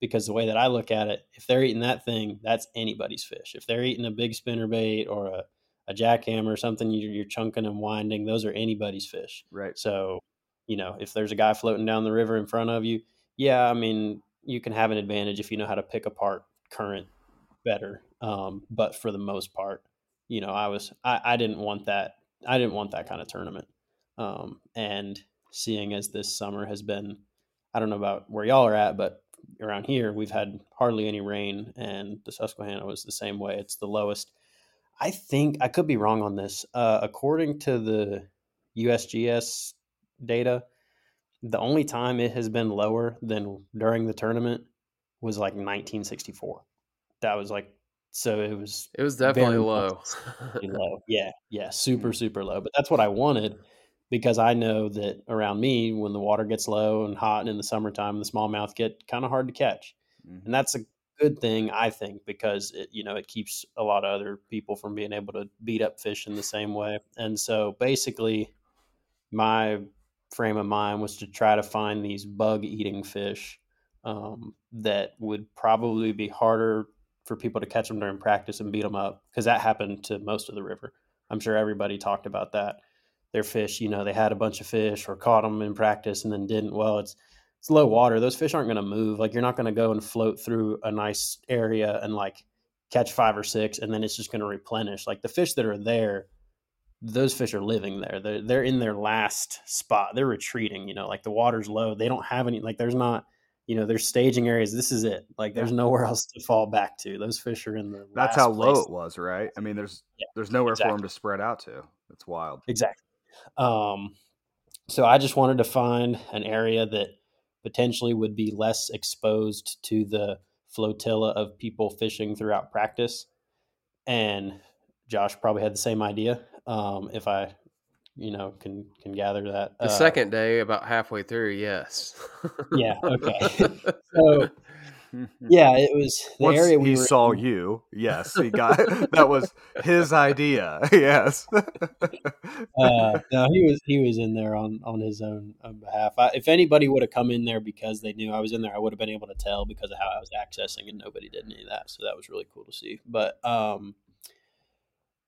[SPEAKER 4] because the way that I look at it, if they're eating that thing, that's anybody's fish. If they're eating a big spinner bait or a, a jackhammer or something you're, you're chunking and winding, those are anybody's fish.
[SPEAKER 3] Right.
[SPEAKER 4] So, you know, if there's a guy floating down the river in front of you, yeah, I mean, you can have an advantage if you know how to pick apart current better. Um, but for the most part, you know, I was I, I didn't want that. I didn't want that kind of tournament. Um, and seeing as this summer has been, I don't know about where y'all are at, but around here we've had hardly any rain, and the Susquehanna was the same way. It's the lowest. I think I could be wrong on this. Uh, according to the USGS data, the only time it has been lower than during the tournament was like 1964. That was like so it was
[SPEAKER 2] It was definitely low.
[SPEAKER 4] low. Yeah, yeah, super super low. But that's what I wanted because I know that around me when the water gets low and hot and in the summertime the smallmouth get kind of hard to catch.
[SPEAKER 3] Mhm.
[SPEAKER 4] And that's a good thing I think because it you know it keeps a lot of other people from being able to beat up fish in the same way. And so basically my frame of mind was to try to find these bug eating fish um, that would probably be harder for people to catch them during practice and beat them up because that happened to most of the river. I'm sure everybody talked about that. Their fish, you know, they had a bunch of fish or caught them in practice and then didn't. Well, it's it's low water. Those fish aren't going to move. Like you're not going to go and float through a nice area and like catch five or six and then it's just going to replenish. Like the fish that are there, those fish are living there. They're they're in their last spot. They're retreating. You know, like the water's low. They don't have any. Like there's not. You know, there's staging areas. This is it. Like there's nowhere else to fall back to. Those fish are in the.
[SPEAKER 3] That's how low
[SPEAKER 4] place.
[SPEAKER 3] it was, right? I mean, there's
[SPEAKER 4] Yeah,
[SPEAKER 3] there's nowhere for them to spread out to. It's wild.
[SPEAKER 4] Exactly. Um, so I just wanted to find an area that potentially would be less exposed to the flotilla of people fishing throughout practice. And Josh probably had the same idea. Um, if I, you know, can can gather that.
[SPEAKER 2] The uh, second day, about halfway through, yes.
[SPEAKER 4] yeah. Okay. so yeah, it was the
[SPEAKER 3] Once
[SPEAKER 4] area
[SPEAKER 3] we he saw in. you. Yes, he got that was his idea. Yes. uh,
[SPEAKER 4] no, he was he was in there on on his own, own behalf. I, if anybody would have come in there because they knew I was in there, I would have been able to tell because of how I was accessing, and nobody did any of that. So that was really cool to see. But um,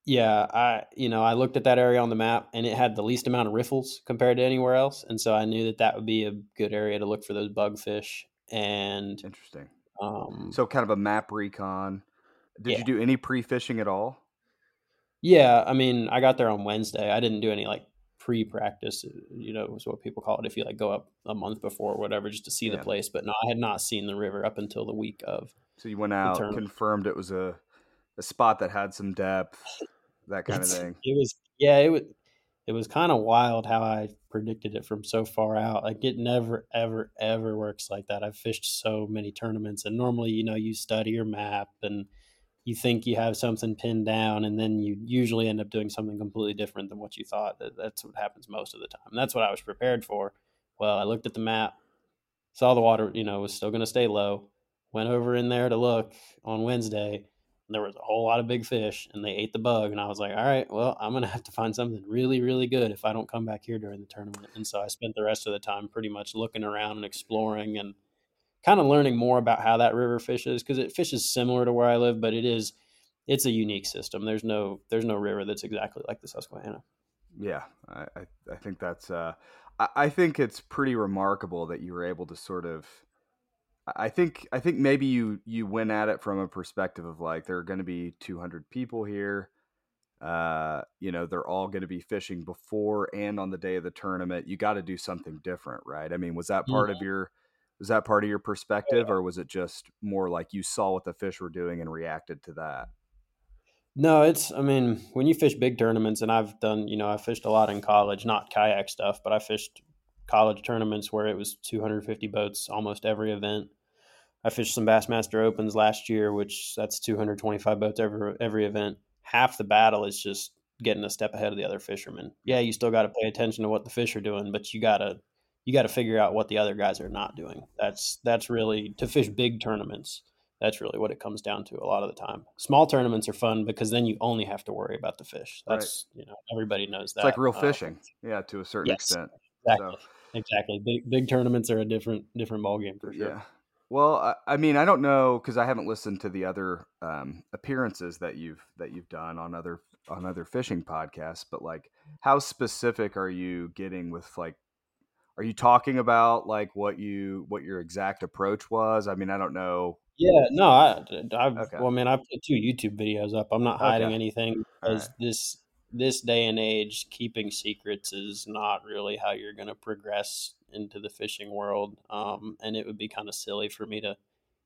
[SPEAKER 4] yeah, I you know I looked at that area on the map, and it had the least amount of riffles compared to anywhere else, and so I knew that that would be a good area to look for those bug fish and
[SPEAKER 3] interesting.
[SPEAKER 4] Um,
[SPEAKER 3] so kind of a map recon. Did yeah. you do any pre-fishing at all?
[SPEAKER 4] Yeah, I mean, I got there on Wednesday. I didn't do any like pre-practice. Uh, you know, is what people call it if you like go up a month before or whatever just to see yeah. the place. But no, I had not seen the river up until the week of.
[SPEAKER 3] So you went out, confirmed it was a a spot that had some depth, that kind
[SPEAKER 4] it's,
[SPEAKER 3] of thing.
[SPEAKER 4] It was, yeah, it was it was kind of wild how I predicted it from so far out. Like it never, ever, ever works like that. I've fished so many tournaments, and normally, you know, you study your map and you think you have something pinned down, and then you usually end up doing something completely different than what you thought. That's what happens most of the time. That's what I was prepared for. Well, I looked at the map, saw the water, you know, was still going to stay low. Went over in there to look on Wednesday there was a whole lot of big fish and they ate the bug and i was like all right well i'm gonna have to find something really really good if i don't come back here during the tournament. And so i spent the rest of the time pretty much looking around and exploring and kind of learning more about how that river fishes because it fishes similar to where i live but it is it's a unique system. There's no there's no river that's exactly like the susquehanna.
[SPEAKER 3] Yeah i i think that's uh i think it's pretty remarkable that you were able to sort of I think I think maybe you you went at it from a perspective of like there are going to be 200 people here. Uh, you know, they're all going to be fishing before and on the day of the tournament. You got to do something different, right? I mean, was that part mm-hmm. of your was that part of your perspective, or was it just more like you saw what the fish were doing and reacted to that?
[SPEAKER 4] No, it's. I mean, when you fish big tournaments, and I've done, you know, I fished a lot in college, not kayak stuff, but I fished college tournaments where it was 250 boats almost every event. I fished some Bassmaster Opens last year, which that's 225 boats every every event. Half the battle is just getting a step ahead of the other fishermen. Yeah, you still got to pay attention to what the fish are doing, but you gotta you got to figure out what the other guys are not doing. That's that's really to fish big tournaments. That's really what it comes down to a lot of the time. Small tournaments are fun because then you only have to worry about the fish. That's right. you know everybody knows that.
[SPEAKER 3] It's like real uh, fishing, yeah, to a certain yes, extent.
[SPEAKER 4] Exactly. So. Exactly. Big big tournaments are a different different ball game for sure.
[SPEAKER 3] Yeah. Well, I, I mean, I don't know because I haven't listened to the other um, appearances that you've that you've done on other on other fishing podcasts, but like, how specific are you getting with like? Are you talking about like what you what your exact approach was? I mean, I don't know.
[SPEAKER 4] Yeah, no, I, I've, okay. well, I mean, I put two YouTube videos up. I'm not hiding okay. anything because right. this this day and age, keeping secrets is not really how you're going to progress into the fishing world. Um, and it would be kind of silly for me to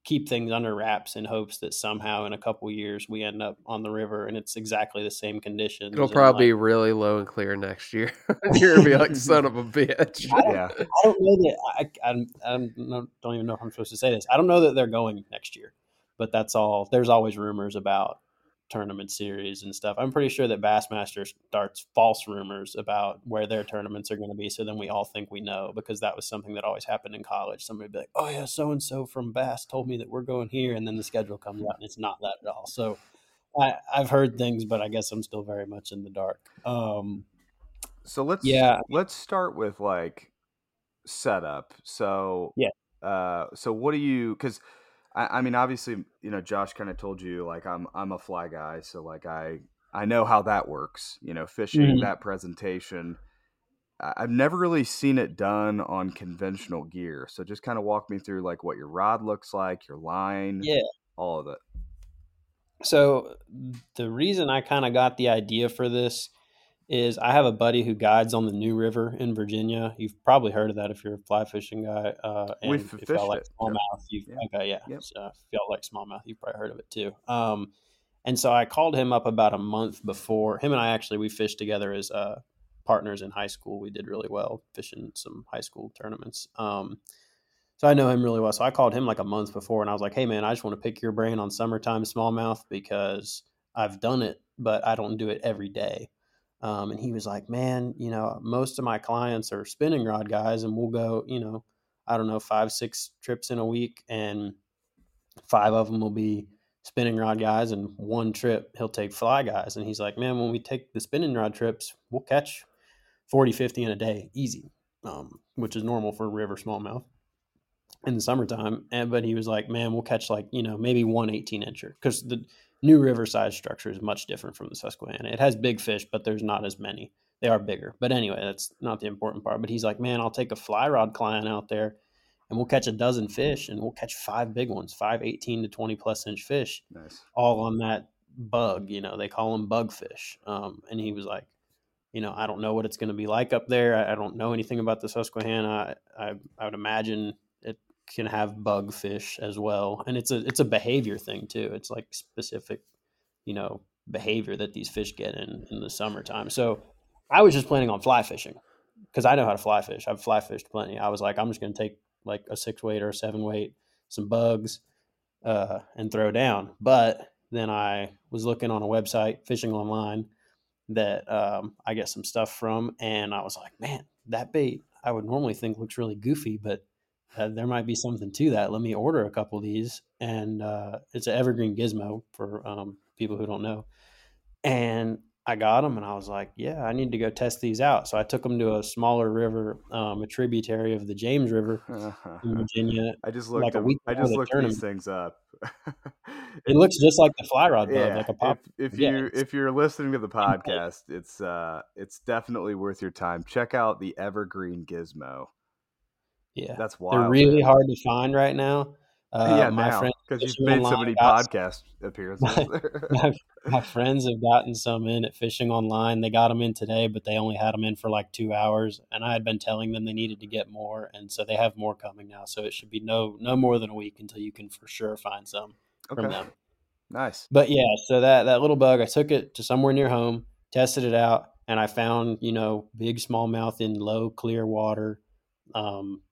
[SPEAKER 4] keep things under wraps in hopes that somehow in a couple years we end up on the river and it's exactly the same conditions.
[SPEAKER 2] It'll probably like, be really low and clear next year. You're gonna be like, son of a bitch.
[SPEAKER 4] I yeah. I don't know that I, I, I don't, don't even know if I'm supposed to say this. I don't know that they're going next year, but that's all. There's always rumors about tournament series and stuff. I'm pretty sure that Bassmaster starts false rumors about where their tournaments are going to be. So then we all think we know because that was something that always happened in college. Somebody be like, oh, yeah, so and so from Bass told me that we're going here. And then the schedule comes out and it's not that at all. So I, have heard things, but I guess I'm still very much in the dark. Um,
[SPEAKER 3] so let's, yeah, let's start with like setup. So,
[SPEAKER 4] yeah.
[SPEAKER 3] Uh, so what do you, because I, I mean, obviously, you know, Josh kind of told you like I'm I'm a fly guy, so like I I know how that works. You know, fishing mm-hmm. that presentation. I've never really seen it done on conventional gear. So just kind of walk me through like what your rod looks like, your line,
[SPEAKER 4] yeah,
[SPEAKER 3] all of it.
[SPEAKER 4] So the reason I kind of got the idea for this is I have a buddy who guides on the New River in Virginia. You've probably heard of that if you're a fly fishing guy. Uh, and
[SPEAKER 3] We've
[SPEAKER 4] if y'all like smallmouth, you've yeah. okay, yeah. Yep. So if y'all like smallmouth, you've probably heard of it too. Um, and so I called him up about a month before. Him and I actually we fished together as uh, partners in high school. We did really well fishing some high school tournaments. Um, so I know him really well. So I called him like a month before, and I was like, "Hey man, I just want to pick your brain on summertime smallmouth because I've done it, but I don't do it every day." Um, and he was like, "Man, you know, most of my clients are spinning rod guys, and we'll go, you know, I don't know, five six trips in a week, and five of them will be." spinning rod guys and one trip he'll take fly guys and he's like man when we take the spinning rod trips we'll catch 40 50 in a day easy um, which is normal for river smallmouth in the summertime and but he was like man we'll catch like you know maybe one 18 incher because the new river size structure is much different from the susquehanna it has big fish but there's not as many they are bigger but anyway that's not the important part but he's like man i'll take a fly rod client out there and we'll catch a dozen fish and we'll catch five big ones, five 18 to 20 plus inch fish,
[SPEAKER 3] Nice.
[SPEAKER 4] all on that bug. You know, they call them bug fish. Um, and he was like, you know, I don't know what it's going to be like up there. I, I, don't know anything about the Susquehanna. I, I, I, would imagine it can have bug fish as well. And it's a, it's a behavior thing too. It's like specific, you know, behavior that these fish get in, in the summertime. So I was just planning on fly fishing because I know how to fly fish. I've fly fished plenty. I was like, I'm just going to take like a six weight or a seven weight, some bugs, uh, and throw down. But then I was looking on a website, fishing online, that um, I get some stuff from, and I was like, man, that bait I would normally think looks really goofy, but uh, there might be something to that. Let me order a couple of these, and uh, it's an evergreen gizmo for um, people who don't know. And I got them and I was like, yeah, I need to go test these out. So I took them to a smaller river, um, a tributary of the James River in Virginia.
[SPEAKER 3] I just looked. Like a week I just looked these things up.
[SPEAKER 4] it looks just like the fly rod bug, yeah, like a pop.
[SPEAKER 3] If, if you if you're listening to the podcast, it's uh it's definitely worth your time. Check out the Evergreen Gizmo.
[SPEAKER 4] Yeah,
[SPEAKER 3] that's wild.
[SPEAKER 4] They're really man. hard to find right now.
[SPEAKER 3] Uh, yeah, my friends because you've made so many podcast appearances.
[SPEAKER 4] My, my, my, friends have gotten some in at fishing online. They got them in today, but they only had them in for like two hours, and I had been telling them they needed to get more, and so they have more coming now. So it should be no no more than a week until you can for sure find some okay. from them.
[SPEAKER 3] Nice.
[SPEAKER 4] But yeah, so that that little bug, I took it to somewhere near home, tested it out, and I found you know big smallmouth in low clear water. Um,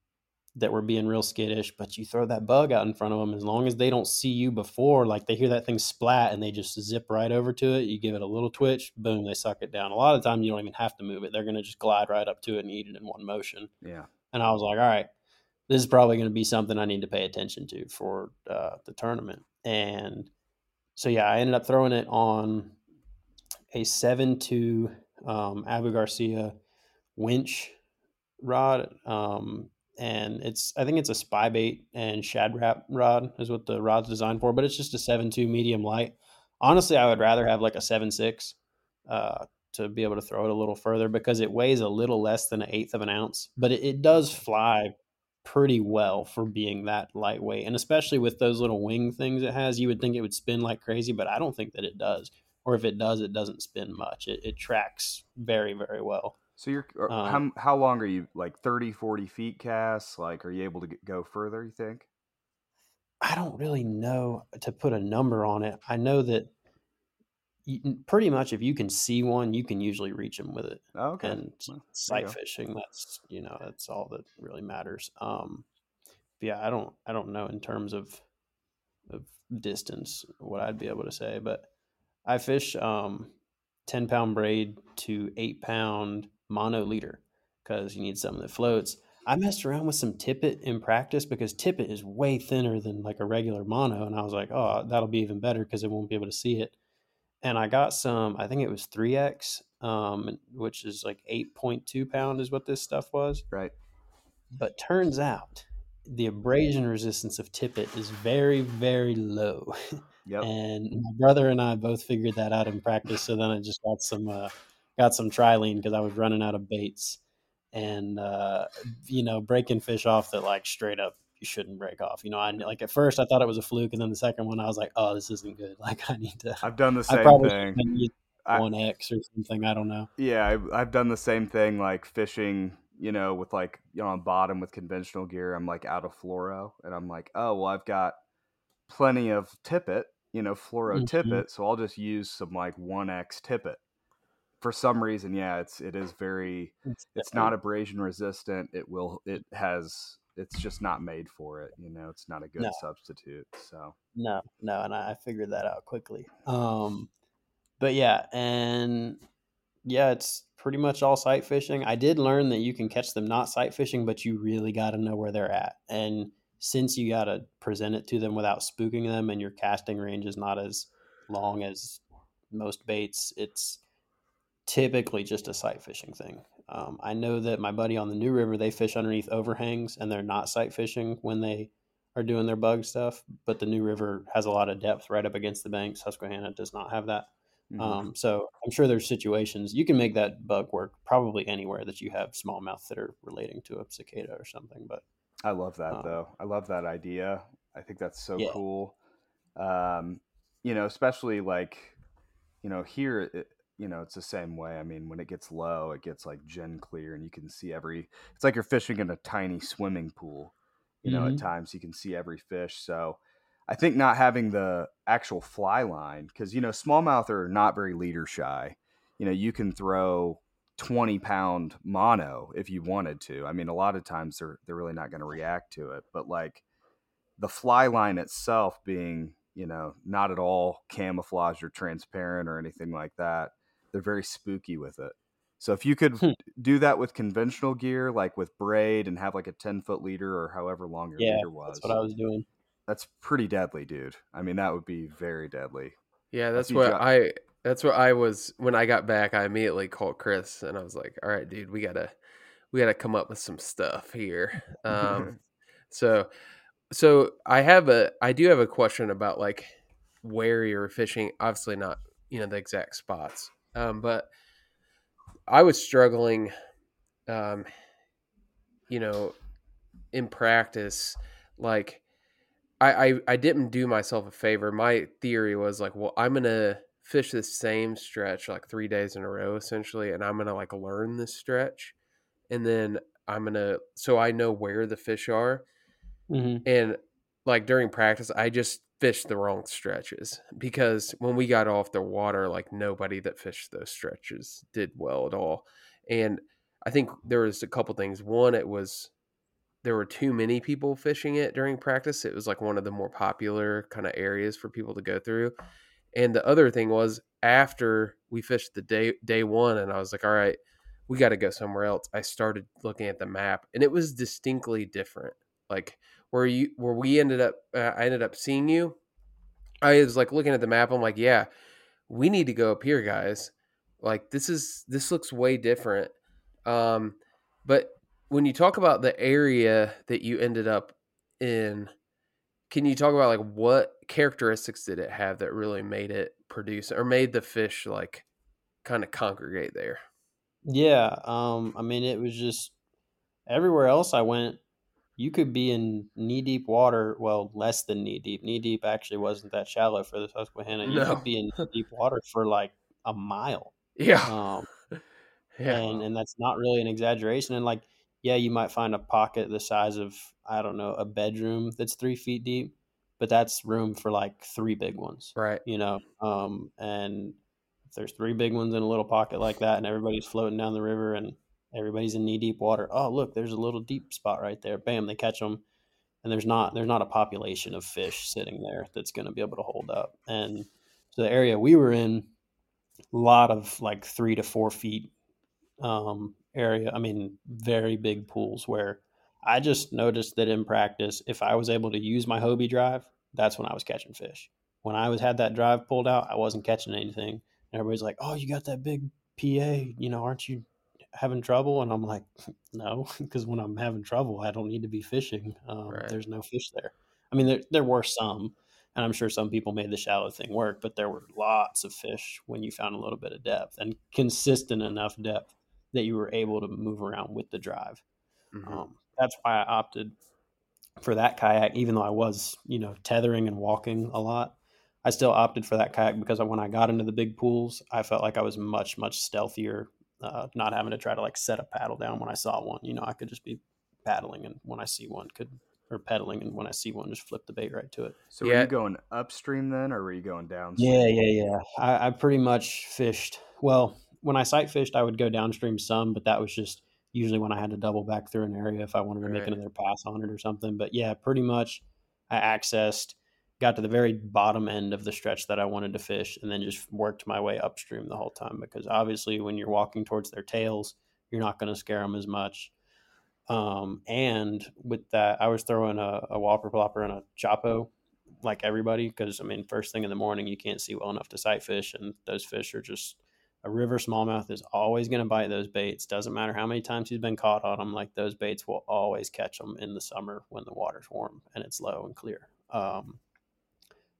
[SPEAKER 4] that were being real skittish, but you throw that bug out in front of them, as long as they don't see you before, like they hear that thing splat and they just zip right over to it, you give it a little twitch, boom, they suck it down. A lot of the time, you don't even have to move it; they're going to just glide right up to it and eat it in one motion.
[SPEAKER 3] Yeah.
[SPEAKER 4] And I was like, all right, this is probably going to be something I need to pay attention to for uh, the tournament. And so yeah, I ended up throwing it on a seven two um, Abu Garcia winch rod. Um, and it's I think it's a spy bait and shad rap rod is what the rod's designed for, but it's just a seven two medium light. Honestly, I would rather have like a seven six uh, to be able to throw it a little further because it weighs a little less than an eighth of an ounce, but it, it does fly pretty well for being that lightweight, and especially with those little wing things it has, you would think it would spin like crazy, but I don't think that it does. Or if it does, it doesn't spin much. It, it tracks very very well.
[SPEAKER 3] So you're um, how how long are you like 30 40 feet casts like are you able to get, go further you think?
[SPEAKER 4] I don't really know to put a number on it. I know that you, pretty much if you can see one, you can usually reach them with it.
[SPEAKER 3] Oh, okay.
[SPEAKER 4] And well, sight fishing, that's you know that's all that really matters. Um, yeah, I don't I don't know in terms of of distance what I'd be able to say, but I fish um, ten pound braid to eight pound mono leader because you need something that floats. I messed around with some tippet in practice because tippet is way thinner than like a regular mono. And I was like, oh, that'll be even better because it won't be able to see it. And I got some, I think it was 3X, um, which is like 8.2 pound is what this stuff was.
[SPEAKER 3] Right.
[SPEAKER 4] But turns out the abrasion resistance of tippet is very, very low.
[SPEAKER 3] Yep.
[SPEAKER 4] and my brother and I both figured that out in practice. So then I just got some, uh, got some trilene because I was running out of baits and uh, you know breaking fish off that like straight up you shouldn't break off. You know, I like at first I thought it was a fluke, and then the second one I was like, oh, this isn't good. Like I need to.
[SPEAKER 3] I've done the same thing.
[SPEAKER 4] One X or something. I don't know.
[SPEAKER 3] Yeah, I've, I've done the same thing. Like fishing, you know, with like you know on bottom with conventional gear. I'm like out of fluoro, and I'm like, oh well, I've got plenty of tippet, you know, fluoro mm-hmm. tippet, so I'll just use some like one X tippet for some reason, yeah, it's it is very.
[SPEAKER 4] It's,
[SPEAKER 3] It's not abrasion resistant. It will. It has. It's just not made for it. You know, it's not a good
[SPEAKER 4] No.
[SPEAKER 3] substitute. So
[SPEAKER 4] No, no, and I I figured that out quickly. Um, but yeah, and yeah, it's pretty much all sight fishing. I did learn that you can catch them not sight fishing, but you really got to know where they're at. And since you got to present it to them without spooking them, and your casting range is not as long as most baits, it's typically just a sight fishing thing. Um, I know that my buddy on the New River they fish underneath overhangs, and they're not sight fishing when they are doing their bug stuff, but the New River has a lot of depth right up against the bank. Susquehanna does not have that.
[SPEAKER 3] mhm.
[SPEAKER 4] Um, so I'm sure there's situations you can make that bug work probably anywhere that you have smallmouth that are relating to a cicada or something. But
[SPEAKER 3] I love that
[SPEAKER 4] um,
[SPEAKER 3] though. I love that idea. I think that's so
[SPEAKER 4] Yeah.
[SPEAKER 3] cool. Um, you know, especially like, you know, here, it, you know, it's the same way. I mean, when it gets low, it gets like gen clear, and you can see every. It's like you're fishing in a tiny swimming pool. You know, at
[SPEAKER 4] Mhm.
[SPEAKER 3] times you can see every fish. So, I think not having the actual fly line because you know smallmouth are not very leader shy. You know, you can throw 20 pound mono if you wanted to. I mean, a lot of times they're they're really not going to react to it, but like the fly line itself being, you know, not at all camouflaged or transparent or anything like that, they're very spooky with it. So if you could
[SPEAKER 4] Hmm.
[SPEAKER 3] do that with conventional gear, like with braid and have like a 10 foot leader or however long your
[SPEAKER 4] yeah,
[SPEAKER 3] leader was,
[SPEAKER 4] that's what I was doing.
[SPEAKER 3] that's pretty deadly, dude. I mean, that would be very deadly.
[SPEAKER 2] Yeah, that's what
[SPEAKER 3] drop-
[SPEAKER 2] I that's what I was when I got back, I immediately called Chris and I was like, "All right, dude, we got to we got to come up with some stuff here." Um so so I have a I do have a question about like where you're fishing, obviously not, you know, the exact spots. Um but I was struggling um you know, in practice like I, I I didn't do myself a favor. My theory was like, well, I'm gonna fish this same stretch like three days in a row essentially, and I'm gonna like learn this stretch, and then I'm gonna so I know where the fish are,
[SPEAKER 4] hmm
[SPEAKER 2] and like during practice, I just fished the wrong stretches because when we got off the water, like nobody that fished those stretches did well at all, and I think there was a couple things. One, it was there were too many people fishing it during practice. It was like one of the more popular kind of areas for people to go through. And the other thing was after we fished the day day one, and I was like, all right, we got to go somewhere else. I started looking at the map, and it was distinctly different. Like where you where we ended up, uh, I ended up seeing you. I was like looking at the map. I'm like, yeah, we need to go up here, guys. Like this is this looks way different. Um, but when you talk about the area that you ended up in, can you talk about like what characteristics did it have that really made it produce or made the fish like kind of congregate there?
[SPEAKER 4] Yeah, um, I mean, it was just everywhere else I went, you could be in knee deep water. Well, less than knee deep. Knee deep actually wasn't that shallow for the Susquehanna. You
[SPEAKER 2] No.
[SPEAKER 4] could be in deep water for like a mile.
[SPEAKER 2] Yeah,
[SPEAKER 4] Um,
[SPEAKER 2] yeah,
[SPEAKER 4] and and that's not really an exaggeration. And like, yeah, you might find a pocket the size of I don't know a bedroom that's three feet deep, but that's room for like three big ones.
[SPEAKER 2] right.
[SPEAKER 4] You know, um, and if there's three big ones in a little pocket like that, and everybody's floating down the river and everybody's in knee deep water, oh look, there's a little deep spot right there. Bam, they catch them, and there's not there's not a population of fish sitting there that's going to be able to hold up. And so the area we were in, a lot of like three to four feet um, area. I mean, very big pools where I just noticed that in practice, if I was able to use my Hobie drive, that's when I was catching fish. When I was had that drive pulled out, I wasn't catching anything. And everybody's like, "Oh, you got that big PA? You know, aren't you having trouble?" And I'm like, "No, because when I'm having trouble, I don't need to be fishing. Um,
[SPEAKER 2] Right.
[SPEAKER 4] There's no fish there. I mean, there there were some, and I'm sure some people made the shallow thing work, but there were lots of fish when you found a little bit of depth and consistent enough depth that you were able to move around with the drive.
[SPEAKER 2] Mhm.
[SPEAKER 4] Um, that's why I opted for that kayak, even though I was, you know, tethering and walking a lot. I still opted for that kayak because when I got into the big pools, I felt like I was much, much stealthier, uh, not having to try to like set a paddle down when I saw one. You know, I could just be paddling and when I see one, could or pedaling and when I see one, just flip the bait right to it.
[SPEAKER 3] So were you going upstream then, or were you going downstream?
[SPEAKER 4] Yeah, yeah, yeah. I, I pretty much fished. Well, when I sight fished, I would go downstream some, but that was just usually when I had to double back through an area if I wanted to make another pass on it or something. But yeah, pretty much I accessed, got to the very bottom end of the stretch that I wanted to fish, and then just worked my way upstream the whole time because obviously when you're walking towards their tails, you're not going to scare them as much. Um, and with that, I was throwing a, a whopper plopper and a Choppo like everybody because I mean, first thing in the morning, you can't see well enough to sight fish, and those fish are just a river smallmouth is always going to bite those baits. Doesn't matter how many times he's been caught on them, like those baits will always catch them in the summer when the water's warm and it's low and clear. Um,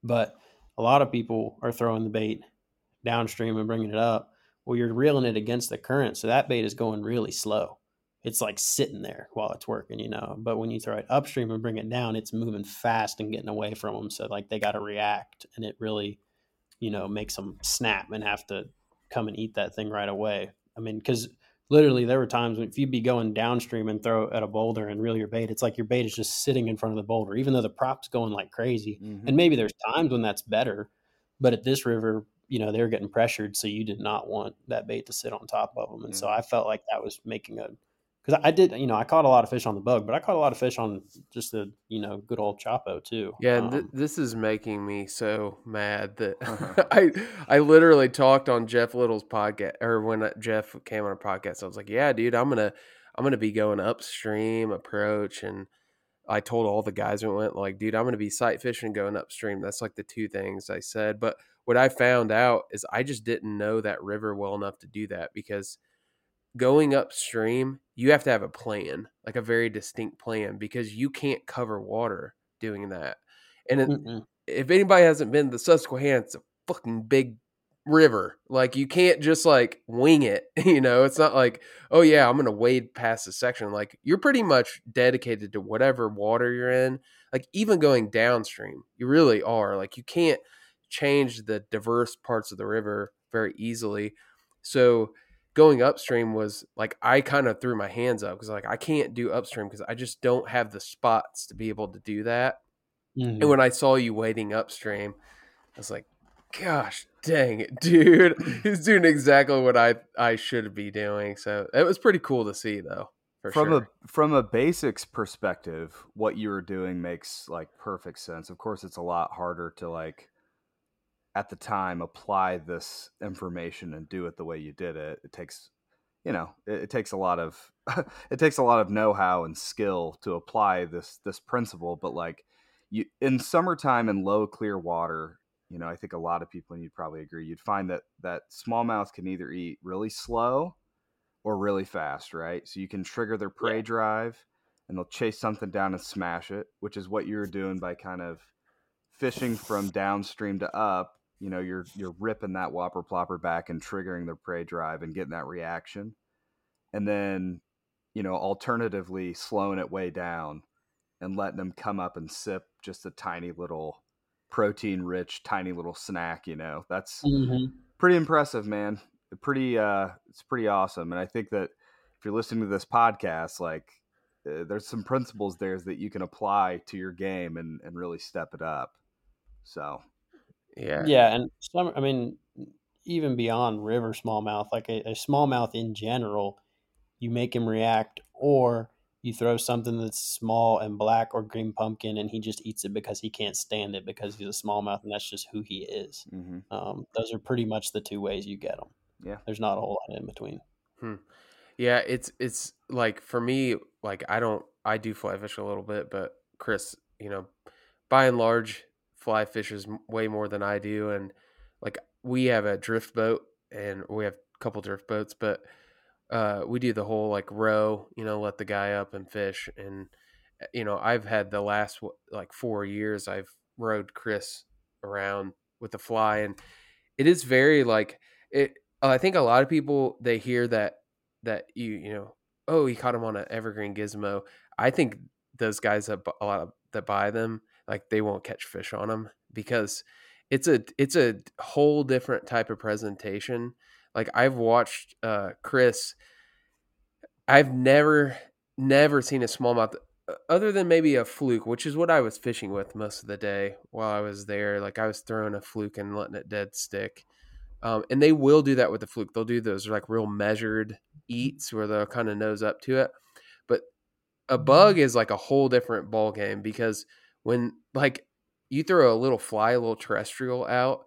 [SPEAKER 4] but a lot of people are throwing the bait downstream and bringing it up. Well, you're reeling it against the current, so that bait is going really slow. It's like sitting there while it's working, you know. But when you throw it upstream and bring it down, it's moving fast and getting away from them. So like they got to react, and it really, you know, makes them snap and have to come and eat that thing right away. I mean, because literally there were times when if you'd be going downstream and throw at a boulder and reel your bait, it's like your bait is just sitting in front of the boulder, even though the prop's going like crazy.
[SPEAKER 3] Mhm.
[SPEAKER 4] And maybe there's times when that's better, but at this river, you know, they were getting pressured, so you did not want that bait to sit on top of them. And so I felt like that was making a because I did, you know, I caught a lot of fish on the bug, but I caught a lot of fish on just the, you know, good old Choppo too.
[SPEAKER 2] Yeah, and th-
[SPEAKER 4] Um,
[SPEAKER 2] this is making me so mad that
[SPEAKER 3] Uh-huh.
[SPEAKER 2] I I literally talked on Jeff Little's podcast or when uh, Jeff came on a podcast. I was like, "Yeah, dude, I'm gonna I'm gonna be going upstream approach," and I told all the guys who went like, "Dude, I'm gonna be sight fishing going upstream." That's like the two things I said. But what I found out is I just didn't know that river well enough to do that because going upstream, you have to have a plan, like a very distinct plan, because you can't cover water doing that. And it, if anybody hasn't been the Susquehanna, it's a fucking big river. Like you can't just like wing it. You know, it's not like, oh yeah, I'm gonna wade past a section. Like you're pretty much dedicated to whatever water you're in. Like even going downstream, you really are. Like you can't change the diverse parts of the river very easily. So going upstream was like I kind of threw my hands up because like I can't do upstream because I just don't have the spots to be able to do that.
[SPEAKER 4] Mhm.
[SPEAKER 2] And when I saw you wading upstream, I was like, gosh dang it, dude. He's doing exactly what I I should be doing. So it was pretty cool to see though. For
[SPEAKER 3] from
[SPEAKER 2] sure.
[SPEAKER 3] a from a basics perspective, what you were doing makes like perfect sense. Of course, it's a lot harder to like at the time apply this information and do it the way you did it. It takes you know it, it takes a lot of it takes a lot of know-how and skill to apply this this principle but like you in summertime in low clear water you know i think a lot of people and you'd probably agree you'd find that that smallmouth can either eat really slow or really fast right so you can trigger their prey drive and they'll chase something down and smash it which is what you were doing by kind of fishing from downstream to up you know you're you're ripping that whopper plopper back and triggering the prey drive and getting that reaction. And then you know alternatively slowing it way down and letting them come up and sip just a tiny little protein rich tiny little snack you know that's
[SPEAKER 4] Mhm.
[SPEAKER 3] pretty impressive man. Pretty uh it's pretty awesome. And i think that if you're listening to this podcast like uh, there's some principles there that you can apply to your game and and really step it up. So
[SPEAKER 2] yeah.
[SPEAKER 4] Yeah, and some, I mean, even beyond river smallmouth, like a, a smallmouth in general, you make him react, or you throw something that's small and black or green pumpkin, and he just eats it because he can't stand it because he's a smallmouth, and that's just who he is.
[SPEAKER 3] mhm.
[SPEAKER 4] Um, those are pretty much the two ways you get them.
[SPEAKER 3] Yeah.
[SPEAKER 4] there's not a whole lot in between.
[SPEAKER 2] Yeah, it's it's like for me, like I don't I do fly fish a little bit, but Chris, you know, by and large, fly fishes way more than I do, and like we have a drift boat and we have a couple drift boats, but uh, we do the whole like row, you know, let the guy up and fish, and uh, you know, I've had the last like four years I've rowed Chris around with the fly, and it is very like it. I think a lot of people they hear that that you you know oh he caught him on an evergreen gizmo i think those guys that a lot of that buy them like they won't catch fish on them because it's a it's a whole different type of presentation like i've watched uh chris i've never never seen a smallmouth uh, other than maybe a fluke which is what i was fishing with most of the day while i was there like i was throwing a fluke and letting it dead stick Um, and they will do that with the fluke. They'll do those like real measured eats where they'll kind of nose up to it. But a bug is like a whole different ball game because when like you throw a little fly, a little terrestrial out,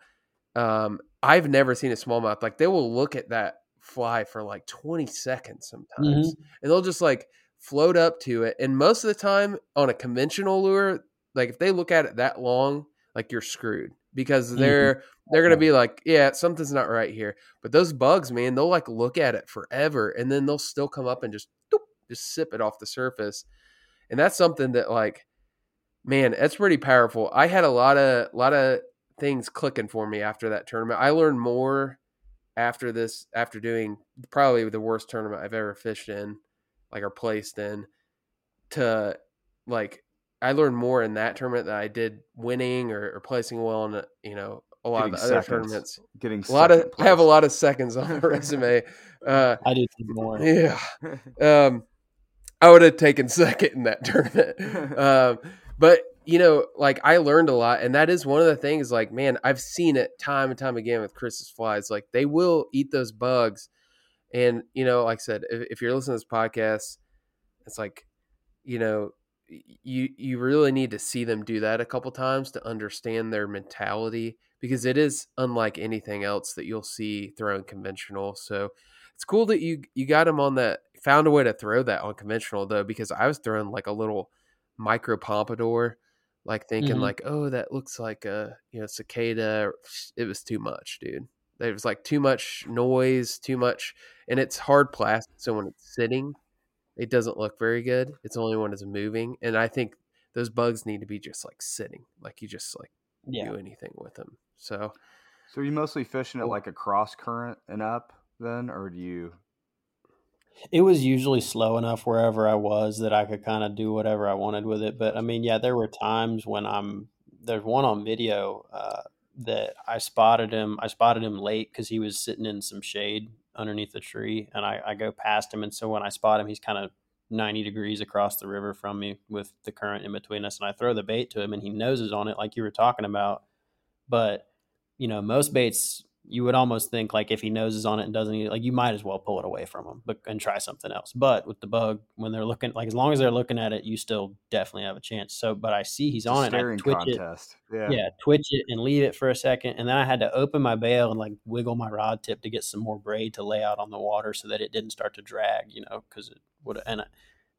[SPEAKER 2] um, I've never seen a smallmouth like they will look at that fly for like 20 seconds sometimes,
[SPEAKER 4] Mhm.
[SPEAKER 2] and they'll just like float up to it. And most of the time on a conventional lure, like if they look at it that long, like you're screwed because they're they're gonna be like, yeah, something's not right here. But those bugs, man, they'll like look at it forever, and then they'll still come up and just doop, just sip it off the surface, and that's something that like, man, that's pretty powerful. I had a lot of lot of things clicking for me after that tournament. I learned more after this after doing probably the worst tournament I've ever fished in, like or placed in, to like I learned more in that tournament than I did winning or, or placing well in you know a lot
[SPEAKER 3] Getting
[SPEAKER 2] of the other tournaments.
[SPEAKER 3] Getting
[SPEAKER 2] A lot of
[SPEAKER 3] second
[SPEAKER 2] I have a lot of seconds on my resume. Uh,
[SPEAKER 4] I do think more.
[SPEAKER 2] yeah, um, I would have taken second in that tournament. Um, but you know, like I learned a lot, and that is one of the things. Like, man, I've seen it time and time again with Chris's flies. Like, they will eat those bugs, and you know, like I said, if, if you're listening to this podcast, it's like, you know, you you really need to see them do that a couple times to understand their mentality because it is unlike anything else that you'll see thrown conventional. So it's cool that you you got them on that. Found a way to throw that on conventional though, because I was throwing like a little micro pompadour, like thinking
[SPEAKER 4] Mhm.
[SPEAKER 2] like, oh, that looks like a you know cicada. It was too much, dude. There was like too much noise, too much, and it's hard plastic. So when it's sitting, it doesn't look very good. It's only when it's moving, and I think those bugs need to be just like sitting, like you just like
[SPEAKER 4] Yeah.
[SPEAKER 2] do anything with them. So
[SPEAKER 3] So are you mostly fishing at like a cross current and up then, or do you?
[SPEAKER 4] It was usually slow enough wherever I was that I could kind of do whatever I wanted with it. But I mean, yeah, there were times when I'm there's one on video uh, that I spotted him. I spotted him late because he was sitting in some shade underneath the tree, and I, I go past him. And so when I spot him, he's kind of 90 degrees across the river from me with the current in between us. And I throw the bait to him, and he noses on it like you were talking about. But you know, most baits you would almost think like if he noses on it and doesn't eat it, like you might as well pull it away from him but and try something else. But with the bug, when they're looking like as long as they're looking at it, you still definitely have a chance. So but I see he's on it, I
[SPEAKER 3] staring
[SPEAKER 4] twitch
[SPEAKER 3] contest.
[SPEAKER 4] it.
[SPEAKER 3] Yeah.
[SPEAKER 4] Yeah, twitch it and leave it for a second. And then I had to open my bail and like wiggle my rod tip to get some more braid to lay out on the water so that it didn't start to drag, you know, because it would and it,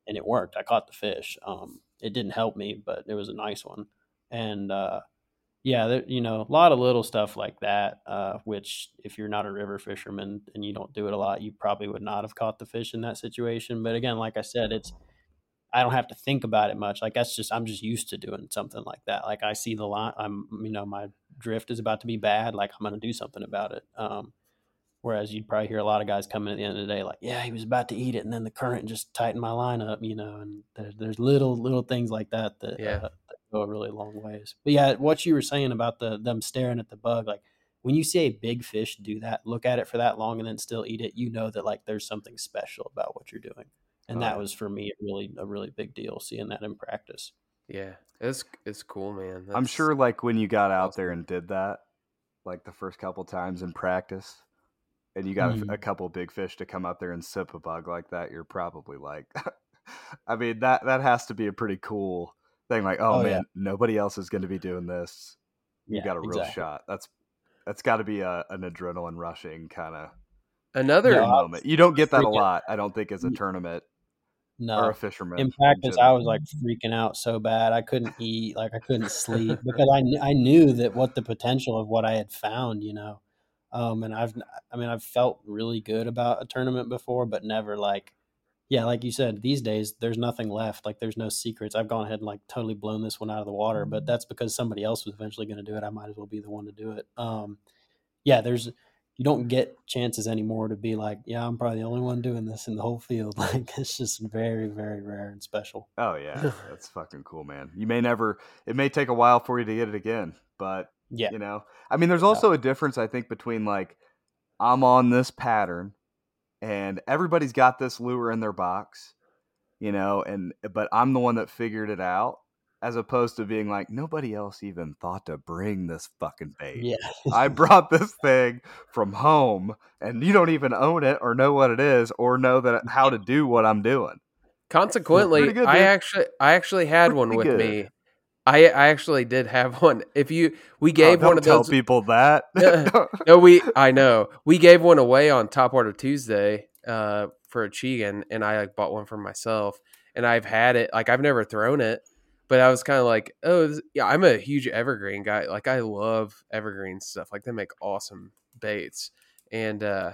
[SPEAKER 4] and it worked. I caught the fish. Um, it didn't help me, but it was a nice one. And uh, yeah, there, you know, a lot of little stuff like that. Uh, which, if you're not a river fisherman and you don't do it a lot, you probably would not have caught the fish in that situation. But again, like I said, it's I don't have to think about it much. Like that's just I'm just used to doing something like that. Like I see the line, I'm you know my drift is about to be bad. Like I'm gonna do something about it. Um, whereas you'd probably hear a lot of guys coming at the end of the day like, yeah, he was about to eat it, and then the current just tightened my line up, you know. And there, there's little little things like that that,
[SPEAKER 2] Yeah.
[SPEAKER 4] uh, go a really long ways. But yeah, what you were saying about the them staring at the bug, like when you see a big fish do that, look at it for that long and then still eat it, you know that like there's something special about what you're doing. And
[SPEAKER 3] Oh,
[SPEAKER 4] that was for me a really a really big deal seeing that in practice.
[SPEAKER 2] yeah, it's it's cool, man.
[SPEAKER 3] I'm sure, like when you got out there and did that, like the first couple times in practice, and you got a,
[SPEAKER 4] Mhm.
[SPEAKER 3] a couple big fish to come up there and sip a bug like that, you're probably like, I mean that that has to be a pretty cool thing. Like, oh,
[SPEAKER 4] Oh,
[SPEAKER 3] man,
[SPEAKER 4] yeah.
[SPEAKER 3] nobody else is going to be doing this. You
[SPEAKER 4] Yeah,
[SPEAKER 3] got a real
[SPEAKER 4] exactly.
[SPEAKER 3] shot. That's that's got to be a, an adrenaline rushing kind of
[SPEAKER 2] another
[SPEAKER 4] Yeah,
[SPEAKER 3] moment. You don't get that a
[SPEAKER 4] freaking-
[SPEAKER 3] lot, I don't think, as a tournament or
[SPEAKER 4] No.
[SPEAKER 3] a fisherman.
[SPEAKER 4] In practice, I was like freaking out so bad I couldn't eat, like I couldn't sleep because I I knew that what the potential of what I had found, you know. Um, and I've I mean I've felt really good about a tournament before, but never like, yeah, like you said, these days there's nothing left. Like there's no secrets. I've gone ahead and like totally blown this one out of the water, but that's because somebody else was eventually going to do it. I might as well be the one to do it. Um, yeah, there's you don't get chances anymore to be like, yeah, I'm probably the only one doing this in the whole field. Like it's just very, very rare and special.
[SPEAKER 3] Oh yeah, that's fucking cool, man. You may never. It may take a while for you to get it again, but
[SPEAKER 4] Yeah.
[SPEAKER 3] you know, I mean, there's also a difference I think between like I'm on this pattern, and everybody's got this lure in their box, you know, and but I'm the one that figured it out, as opposed to being like nobody else even thought to bring this fucking bait.
[SPEAKER 4] Yeah.
[SPEAKER 3] I brought this thing from home, and you don't even own it or know what it is or know that how to do what I'm doing.
[SPEAKER 2] Consequently,
[SPEAKER 3] good,
[SPEAKER 2] I actually I actually had one with
[SPEAKER 3] good.
[SPEAKER 2] me. I I actually did have one. If you we gave
[SPEAKER 3] Oh,
[SPEAKER 2] one of
[SPEAKER 3] tell
[SPEAKER 2] those
[SPEAKER 3] people that.
[SPEAKER 2] no, we I know. We gave one away on Top Water Tuesday uh for a Chegan and I like bought one for myself and I've had it like I've never thrown it, but I was kind of like, oh, this, yeah, I'm a huge evergreen guy. Like I love evergreen stuff. Like they make awesome baits. And uh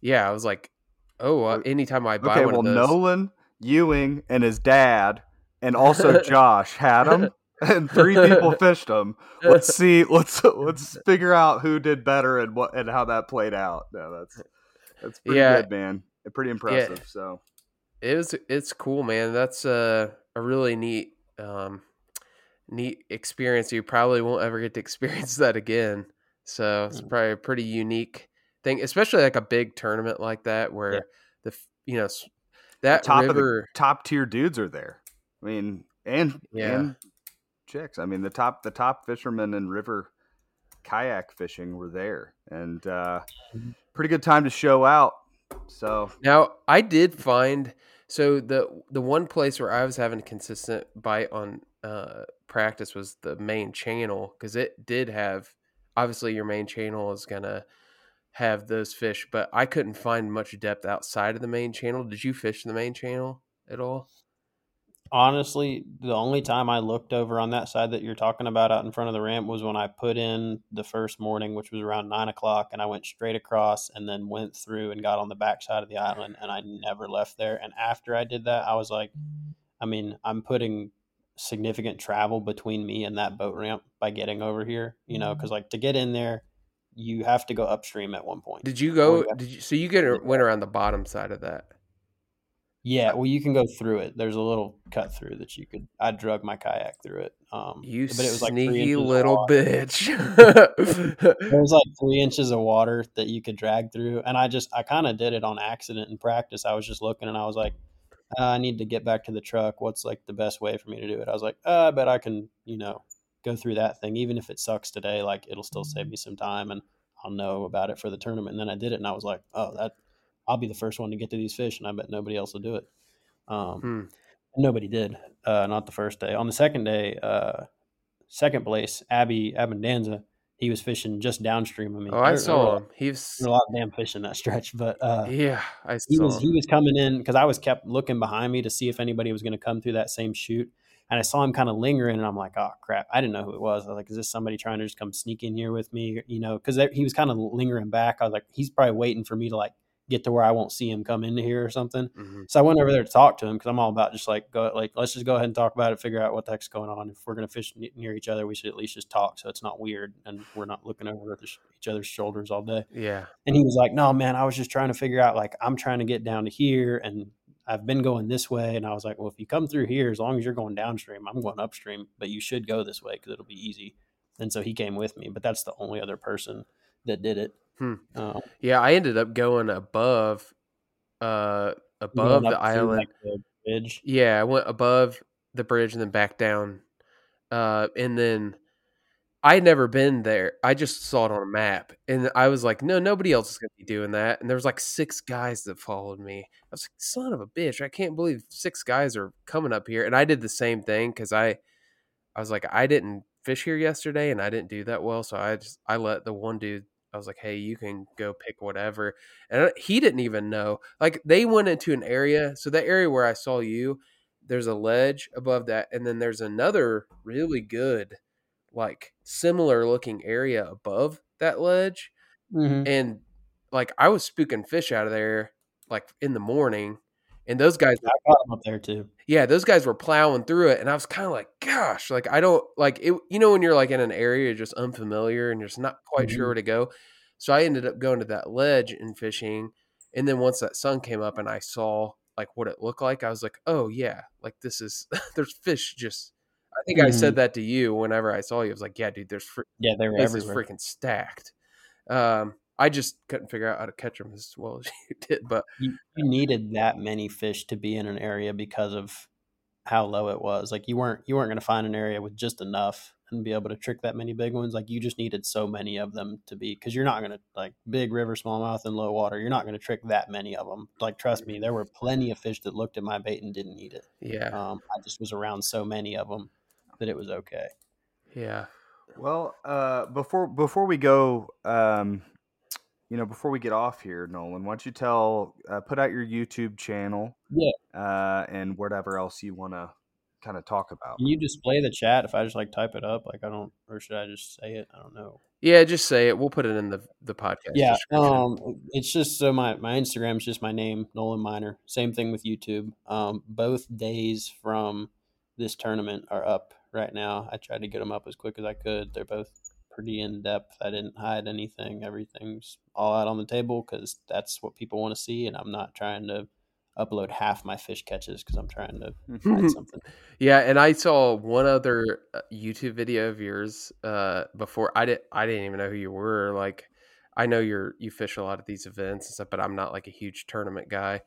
[SPEAKER 2] yeah, I was like, oh, uh, anytime I buy
[SPEAKER 3] okay,
[SPEAKER 2] one
[SPEAKER 3] well,
[SPEAKER 2] of those,
[SPEAKER 3] Nolan, Ewing, and his dad, and also Josh had them, and three people fished them. Let's see. Let's let's figure out who did better and what and how that played out. No, that's that's pretty
[SPEAKER 2] Yeah.
[SPEAKER 3] good, man. Pretty impressive. So
[SPEAKER 2] it was it's cool man that's a, a really neat um neat experience you probably won't ever get to experience that again so it's
[SPEAKER 4] Mm.
[SPEAKER 2] probably a pretty unique thing especially like a big tournament like that where
[SPEAKER 4] Yeah.
[SPEAKER 2] the you know s- that
[SPEAKER 3] top of the top tier dudes are there. I mean, and
[SPEAKER 2] Yeah.
[SPEAKER 3] and chicks. I mean, the top the top fishermen in river kayak fishing were there, and uh, pretty good time to show out. So
[SPEAKER 2] Now I did find so the the one place where I was having a consistent bite on uh practice was the main channel because it did have obviously your main channel is gonna have those fish, but I couldn't find much depth outside of the main channel. Did you fish the main channel at all?
[SPEAKER 4] Honestly, the only time I looked over on that side that you're talking about out in front of the ramp was when I put in the first morning, which was around nine o'clock, and I went straight across and then went through and got on the back side of the island, and I never left there. And after I did that, I was like, I mean, I'm putting significant travel between me and that boat ramp by getting over here, you know, mm-hmm. because like to get in there, you have to go upstream at one point.
[SPEAKER 2] Did you go? Did you? So you get went around the bottom side of that.
[SPEAKER 4] Yeah, well, you can go through it. There's a little cut through that you could. I drug my kayak through it. Um,
[SPEAKER 2] You
[SPEAKER 4] but it was like
[SPEAKER 2] sneaky little bitch.
[SPEAKER 4] There was like three inches of water that you could drag through, and I just I kind of did it on accident in practice. I was just looking, and I was like, uh, I need to get back to the truck. What's like the best way for me to do it? I was like, uh, I bet I can, you know, go through that thing, even if it sucks today. Like it'll still save me some time, and I'll know about it for the tournament. And then I did it, and I was like, oh, that I'll be the first one to get to these fish, and I bet nobody else will do it. Um,
[SPEAKER 2] Hmm.
[SPEAKER 4] Nobody did. Uh, not the first day. On the second day, uh, second place, Abby Abendanza, he was fishing just downstream of me.
[SPEAKER 2] oh, I
[SPEAKER 4] There-
[SPEAKER 2] saw him. He was.
[SPEAKER 4] a lot of damn fish in that stretch, but uh,
[SPEAKER 2] Yeah, I
[SPEAKER 4] he
[SPEAKER 2] saw
[SPEAKER 4] was
[SPEAKER 2] him.
[SPEAKER 4] he was coming in because I was kept looking behind me to see if anybody was going to come through that same chute, and I saw him kind of lingering, and I'm like, oh crap, I didn't know who it was. I was like, is this somebody trying to just come sneak in here with me? You know, because he was kind of lingering back. I was like, he's probably waiting for me to like get to where I won't see him come into here or something.
[SPEAKER 2] Mhm.
[SPEAKER 4] So I went over there to talk to him because I'm all about just like go like let's just go ahead and talk about it, figure out what the heck's going on. If we're gonna fish ne- near each other, we should at least just talk so it's not weird and we're not looking over at the sh- each other's shoulders all day.
[SPEAKER 2] Yeah.
[SPEAKER 4] And he was like, "No, man, I was just trying to figure out like I'm trying to get down to here and I've been going this way." And I was like, "Well, if you come through here, as long as you're going downstream, I'm going upstream, but you should go this way because it'll be easy." And so he came with me, but that's the only other person that did it.
[SPEAKER 2] Hmm.
[SPEAKER 4] Um,
[SPEAKER 2] Yeah, I ended up going above uh above the island.
[SPEAKER 4] the bridge.
[SPEAKER 2] Yeah, I went above the bridge and then back down. Uh and then I had never been there. I just saw it on a map. And I was like, no, nobody else is gonna be doing that. And there was like six guys that followed me. I was like, son of a bitch, I can't believe six guys are coming up here. And I did the same thing because I I was like, I didn't fish here yesterday and I didn't do that well. So I just I let the one dude I was like, hey, you can go pick whatever. And he didn't even know. Like they went into an area. So that area where I saw you, there's a ledge above that, and then there's another really good, like similar looking area above that ledge.
[SPEAKER 4] Mhm.
[SPEAKER 2] And like I was spooking fish out of there like in the morning. And those guys
[SPEAKER 4] I caught him up there too.
[SPEAKER 2] yeah, those guys were plowing through it, and I was kind of like, gosh, like I don't like it. You know, when you're like in an area just unfamiliar and you're just not quite
[SPEAKER 4] Mhm.
[SPEAKER 2] sure where to go. So I ended up going to that ledge and fishing, and then once that sun came up and I saw like what it looked like, I was like, oh yeah, like this is there's fish just. I think I said that to you whenever I saw you. I was like, yeah, dude, there's fr-
[SPEAKER 4] Yeah, they were
[SPEAKER 2] this
[SPEAKER 4] everywhere.
[SPEAKER 2] freaking stacked. Um, I just couldn't figure out how to catch them as well as you did, but
[SPEAKER 4] you, you needed that many fish to be in an area because of how low it was. Like you weren't you weren't going to find an area with just enough and be able to trick that many big ones. Like you just needed so many of them to be because you're not going to like big river smallmouth and low water. You're not going to trick that many of them. Like trust me, there were plenty of fish that looked at my bait and didn't eat it.
[SPEAKER 2] Yeah.
[SPEAKER 4] Um, I just was around so many of them that it was okay.
[SPEAKER 2] Yeah.
[SPEAKER 3] Well, uh, before before we go, um, you know, before we get off here, Nolan, why don't you tell, uh, put out your YouTube channel,
[SPEAKER 4] Yeah.
[SPEAKER 3] uh, and whatever else you want to kind of talk about.
[SPEAKER 4] Can you display the chat if I just like type it up? Like I don't, or should I just say it? I don't know.
[SPEAKER 2] Yeah, just say it. We'll put it in the the podcast.
[SPEAKER 4] Yeah, um, it's just so my my Instagram is just my name, Nolan Miner. Same thing with YouTube. Um, both days from this tournament are up right now. I tried to get them up as quick as I could. They're both pretty in depth. I didn't hide anything. Everything's all out on the table because that's what people want to see, and I'm not trying to upload half my fish catches because I'm trying to find something.
[SPEAKER 2] Yeah, and I saw one other uh, YouTube video of yours uh, before. I didn't. I didn't even know who you were. Like, I know you're you fish a lot of these events and stuff, but I'm not like a huge tournament guy.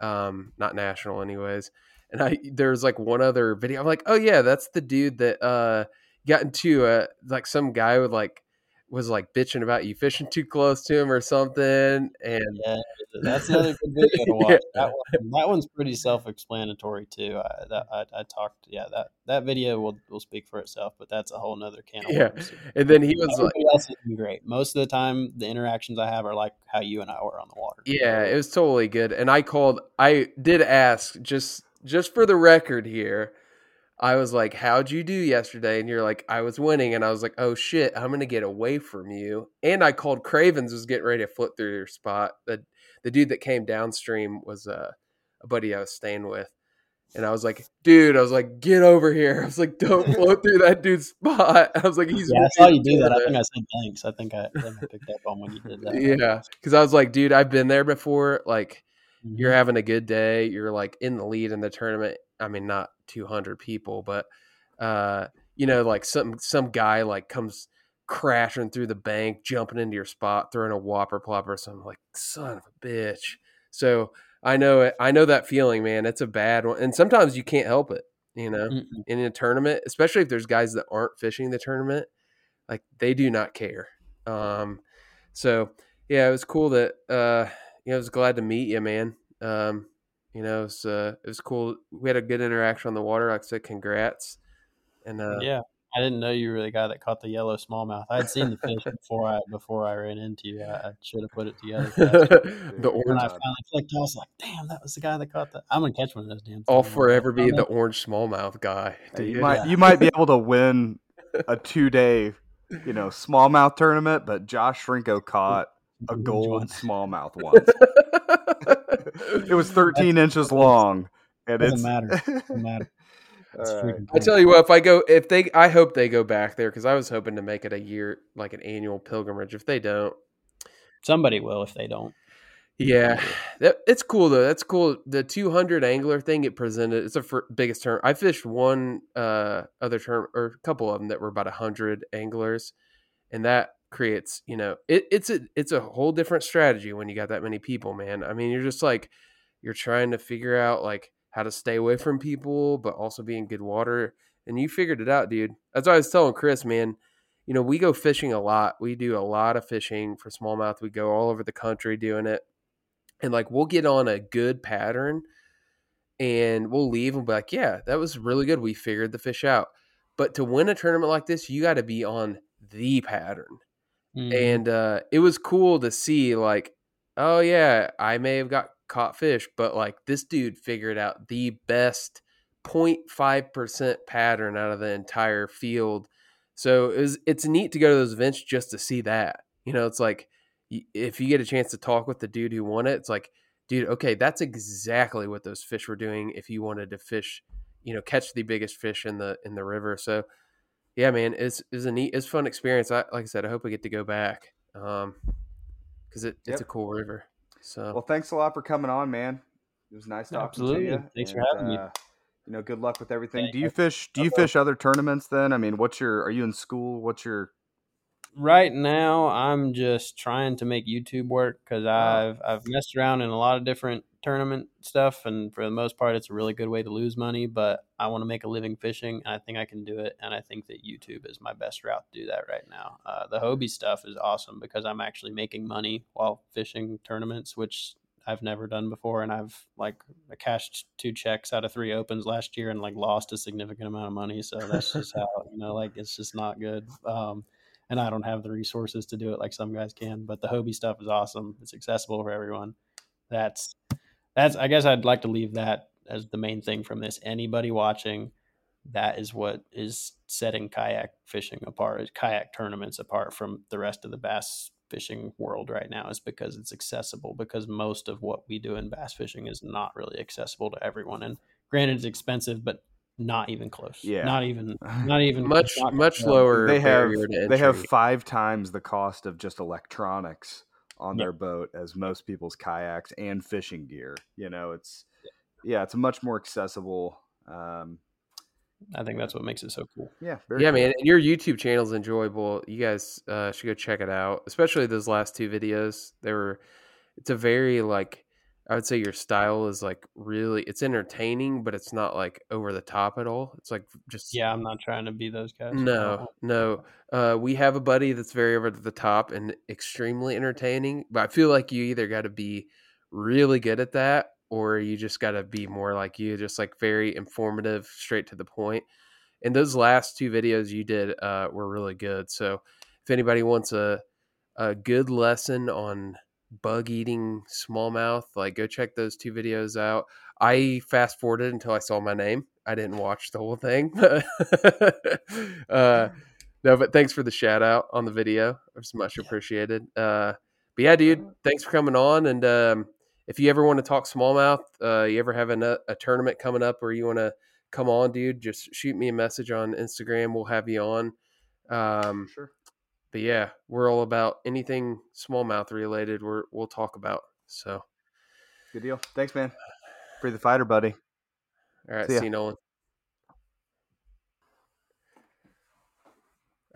[SPEAKER 2] Um, not national, anyways. And I there's like one other video. I'm like, oh yeah, that's the dude that uh got into a uh, like some guy with like was like bitching about you fishing too close to him or something. And
[SPEAKER 4] Yeah, that's another good video to watch.
[SPEAKER 2] Yeah.
[SPEAKER 4] that, one, that one's pretty self-explanatory too. I, that, I, I talked, yeah, that that video will will speak for itself, but that's a whole nother can of
[SPEAKER 2] Yeah.
[SPEAKER 4] worms.
[SPEAKER 2] and then he was like.
[SPEAKER 4] Everybody else has been great. Most of the time, the interactions I have are like how you and I were on the water.
[SPEAKER 2] Yeah, it was totally good. And I called I did ask just just for the record here. I was like, "How'd you do yesterday?" And you're like, "I was winning." And I was like, "Oh shit, I'm going to get away from you." And I called Cravens was getting ready to flip through your spot. The the dude that came downstream was uh, a buddy I was staying with. And I was like, "Dude, I was like, get over here." I was like, "Don't float through that dude's spot." I was like, "He's
[SPEAKER 4] Yeah, I saw you do that. I think I said thanks. I think I, I think I picked up on when you did that.
[SPEAKER 2] Yeah, because I was like, dude, I've been there before. Like, you're having a good day. You're like in the lead in the tournament. I mean, not 200 people, but uh, you know, like some some guy like comes crashing through the bank, jumping into your spot, throwing a whopper plopper. or I'm like, son of a bitch. So I know it. I know that feeling, man. It's a bad one, and sometimes you can't help it. You know,
[SPEAKER 4] Mm-mm.
[SPEAKER 2] in a tournament, especially if there's guys that aren't fishing the tournament, like they do not care. Um, so yeah, it was cool that uh, you know, I was glad to meet you, man. Um, you know, it was uh, it was cool. We had a good interaction on the water. Like I said, congrats. And uh,
[SPEAKER 4] yeah. I didn't know you were the guy that caught the yellow smallmouth. I had seen the fish before I before I ran into you. I, I should have put it together.
[SPEAKER 2] the
[SPEAKER 4] when
[SPEAKER 2] orange,
[SPEAKER 4] I finally clicked, I was like, "Damn, that was the guy that caught the." I'm gonna catch one of those damn.
[SPEAKER 2] I'll forever be the orange smallmouth guy.
[SPEAKER 3] Yeah, you might
[SPEAKER 4] Yeah.
[SPEAKER 3] you might be able to win a two day, you know, smallmouth tournament, but Josh Shrinko caught a gold smallmouth once. It was 13 inches long, and
[SPEAKER 4] Doesn't
[SPEAKER 3] it's
[SPEAKER 4] matter. Doesn't matter. It's
[SPEAKER 3] All right.
[SPEAKER 4] freaking
[SPEAKER 2] I tell you what, if I go, if they, I hope they go back there because I was hoping to make it a year, like an annual pilgrimage. If they don't,
[SPEAKER 4] Somebody will if they don't.
[SPEAKER 2] yeah, that, it's cool though. That's cool. The 200 angler thing it presented. It's the fir- biggest term. I fished one uh other term or a couple of them that were about hundred anglers, and that creates you know it, it's a it's a whole different strategy when you got that many people, man. I mean, you're just like you're trying to figure out like how to stay away from people, but also be in good water. And you figured it out, dude. That's what I was telling Chris, man. You know, we go fishing a lot. We do a lot of fishing for smallmouth. We go all over the country doing it. And like we'll get on a good pattern and we'll leave and be like, yeah, that was really good. We figured the fish out. But to win a tournament like this, you got to be on the pattern
[SPEAKER 4] Mhm.
[SPEAKER 2] and uh, it was cool to see like oh yeah i may have got caught fish but like this dude figured out the best 0.5% pattern out of the entire field. So it was, it's neat to go to those events just to see that. You know it's like if you get a chance to talk with the dude who won it it's like dude okay that's exactly what those fish were doing if you wanted to fish you know catch the biggest fish in the in the river. So yeah, man, it's it's a neat, it's a fun experience. I like I said, I hope I get to go back, um, because it, it's
[SPEAKER 3] Yep.
[SPEAKER 2] a cool river. So
[SPEAKER 3] well. Thanks a lot for coming on, man. It was nice talking
[SPEAKER 4] Absolutely.
[SPEAKER 3] to you.
[SPEAKER 4] Thanks for
[SPEAKER 3] and,
[SPEAKER 4] having me.
[SPEAKER 3] uh, You know, good luck with everything.
[SPEAKER 4] Yeah,
[SPEAKER 3] Do you
[SPEAKER 4] yeah.
[SPEAKER 3] fish? Do you
[SPEAKER 4] Okay.
[SPEAKER 3] fish other tournaments? Then, I mean, what's your? Are you in school? What's your?
[SPEAKER 4] Right now I'm just trying to make YouTube work because I've I've messed around in a lot of different tournament stuff, and for the most part, it's a really good way to lose money. But I want to make a living fishing, and I think I can do it. And I think that YouTube is my best route to do that right now. Uh, the Hobie stuff is awesome because I'm actually making money while fishing tournaments, which I've never done before, and I've like cashed two checks out of three opens last year and like lost a significant amount of money. So that's just how you know, like it's just not good. Um, and I don't have the resources to do it like some guys can. But the Hobie stuff is awesome. It's accessible for everyone. That's that's. I guess I'd like to leave that as the main thing from this. Anybody watching, that is what is setting kayak fishing apart, kayak tournaments apart from the rest of the bass fishing world right now is because it's accessible because most of what we do in bass fishing is not really accessible to everyone and granted it's expensive but not even close
[SPEAKER 3] Yeah.
[SPEAKER 4] not even not even
[SPEAKER 2] much
[SPEAKER 4] not-
[SPEAKER 2] much
[SPEAKER 4] no.
[SPEAKER 2] lower.
[SPEAKER 3] they have they have five times the cost of just electronics on
[SPEAKER 4] Yeah.
[SPEAKER 3] their boat as most people's kayaks and fishing gear. You know, it's yeah, it's a much more accessible. Um,
[SPEAKER 4] i think that's what makes it so cool
[SPEAKER 3] yeah, very
[SPEAKER 2] yeah,
[SPEAKER 3] cool.
[SPEAKER 2] man, and your YouTube channel is enjoyable. You guys uh, should go check it out, especially those last two videos. They were, it's a very like, I would say your style is like really, it's entertaining, but it's not like over the top at all. It's like just
[SPEAKER 4] yeah i'm not trying to be those guys
[SPEAKER 2] No, no. Uh, we have a buddy that's very over the top and extremely entertaining, but I feel like you either got to be really good at that or you just got to be more like you, just like very informative, straight to the point. And those last two videos you did uh, were really good. So if anybody wants a a good lesson on bug eating smallmouth, like go check those two videos out. I fast forwarded until I saw my name. I didn't watch the whole thing. uh, no, but thanks for the shout out on the video. It was much appreciated. Uh, but yeah, dude, thanks for coming on. And um, if you ever want to talk smallmouth, uh, you ever have a, a tournament coming up where you want to come on, dude, just shoot me a message on Instagram. We'll have you on. Um,
[SPEAKER 3] sure.
[SPEAKER 2] But yeah, we're all about anything smallmouth related. We're we'll talk about. So,
[SPEAKER 3] Good deal. Thanks, man. Free the fighter, buddy.
[SPEAKER 2] all right,
[SPEAKER 3] See
[SPEAKER 2] see you, Nolan.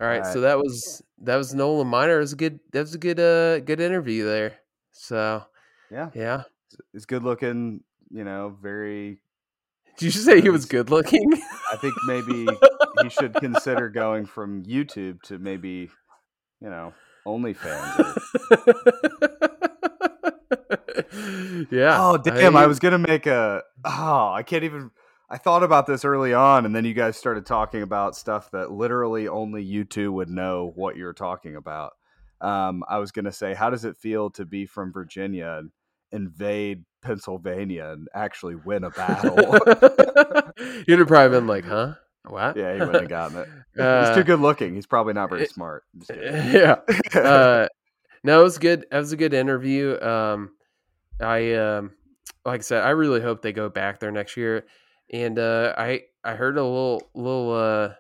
[SPEAKER 2] All right,
[SPEAKER 3] All
[SPEAKER 2] so that was that was Nolan Miner. It was a good that was a good uh good interview there. So
[SPEAKER 3] Yeah,
[SPEAKER 2] yeah,
[SPEAKER 3] he's good looking. You know, very.
[SPEAKER 2] did you say he was good looking?
[SPEAKER 3] I think maybe he should consider going from YouTube to maybe, you know, OnlyFans. or-
[SPEAKER 2] yeah.
[SPEAKER 3] Oh damn! I
[SPEAKER 2] I-
[SPEAKER 3] was gonna make a. Oh, I can't even. I thought about this early on, and then you guys started talking about stuff that literally only you two would know what you're talking about. Um, I was gonna say, how does it feel to be from Virginia and invade Pennsylvania and actually win a battle?
[SPEAKER 2] You'd have probably been like, "Huh? What?"
[SPEAKER 3] yeah, he wouldn't have gotten it. He's
[SPEAKER 2] Uh,
[SPEAKER 3] too good looking. He's probably not very smart. I'm just kidding.
[SPEAKER 2] yeah. Uh, no, it was good. It was a good interview. Um, I um, like I said, I really hope they go back there next year. And uh, I I heard a little little uh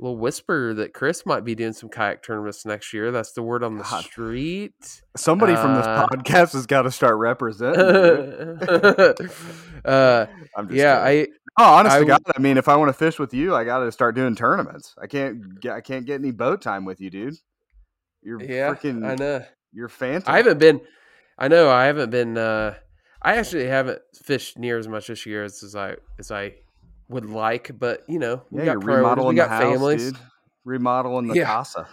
[SPEAKER 2] little whisper that Chris might be doing some kayak tournaments next year. That's the word on the
[SPEAKER 3] God.
[SPEAKER 2] street.
[SPEAKER 3] Somebody from this
[SPEAKER 2] Uh,
[SPEAKER 3] podcast has got to start representing.
[SPEAKER 2] uh, yeah,
[SPEAKER 3] kidding.
[SPEAKER 2] I
[SPEAKER 3] Oh, honest
[SPEAKER 2] I
[SPEAKER 3] to God, I mean, if I want to fish with you, I got to start doing tournaments. I can't get, I can't get any boat time with you, dude. You're
[SPEAKER 2] yeah,
[SPEAKER 3] freaking,
[SPEAKER 2] I know.
[SPEAKER 3] you're phantom.
[SPEAKER 2] I haven't been. I know I haven't been. uh I actually haven't fished near as much this year as, as I as I would like. But you know, we
[SPEAKER 3] Yeah,
[SPEAKER 2] got
[SPEAKER 3] you're remodeling
[SPEAKER 2] we
[SPEAKER 3] the
[SPEAKER 2] got
[SPEAKER 3] house,
[SPEAKER 2] families.
[SPEAKER 3] dude. Remodeling the
[SPEAKER 2] Yeah.
[SPEAKER 3] casa.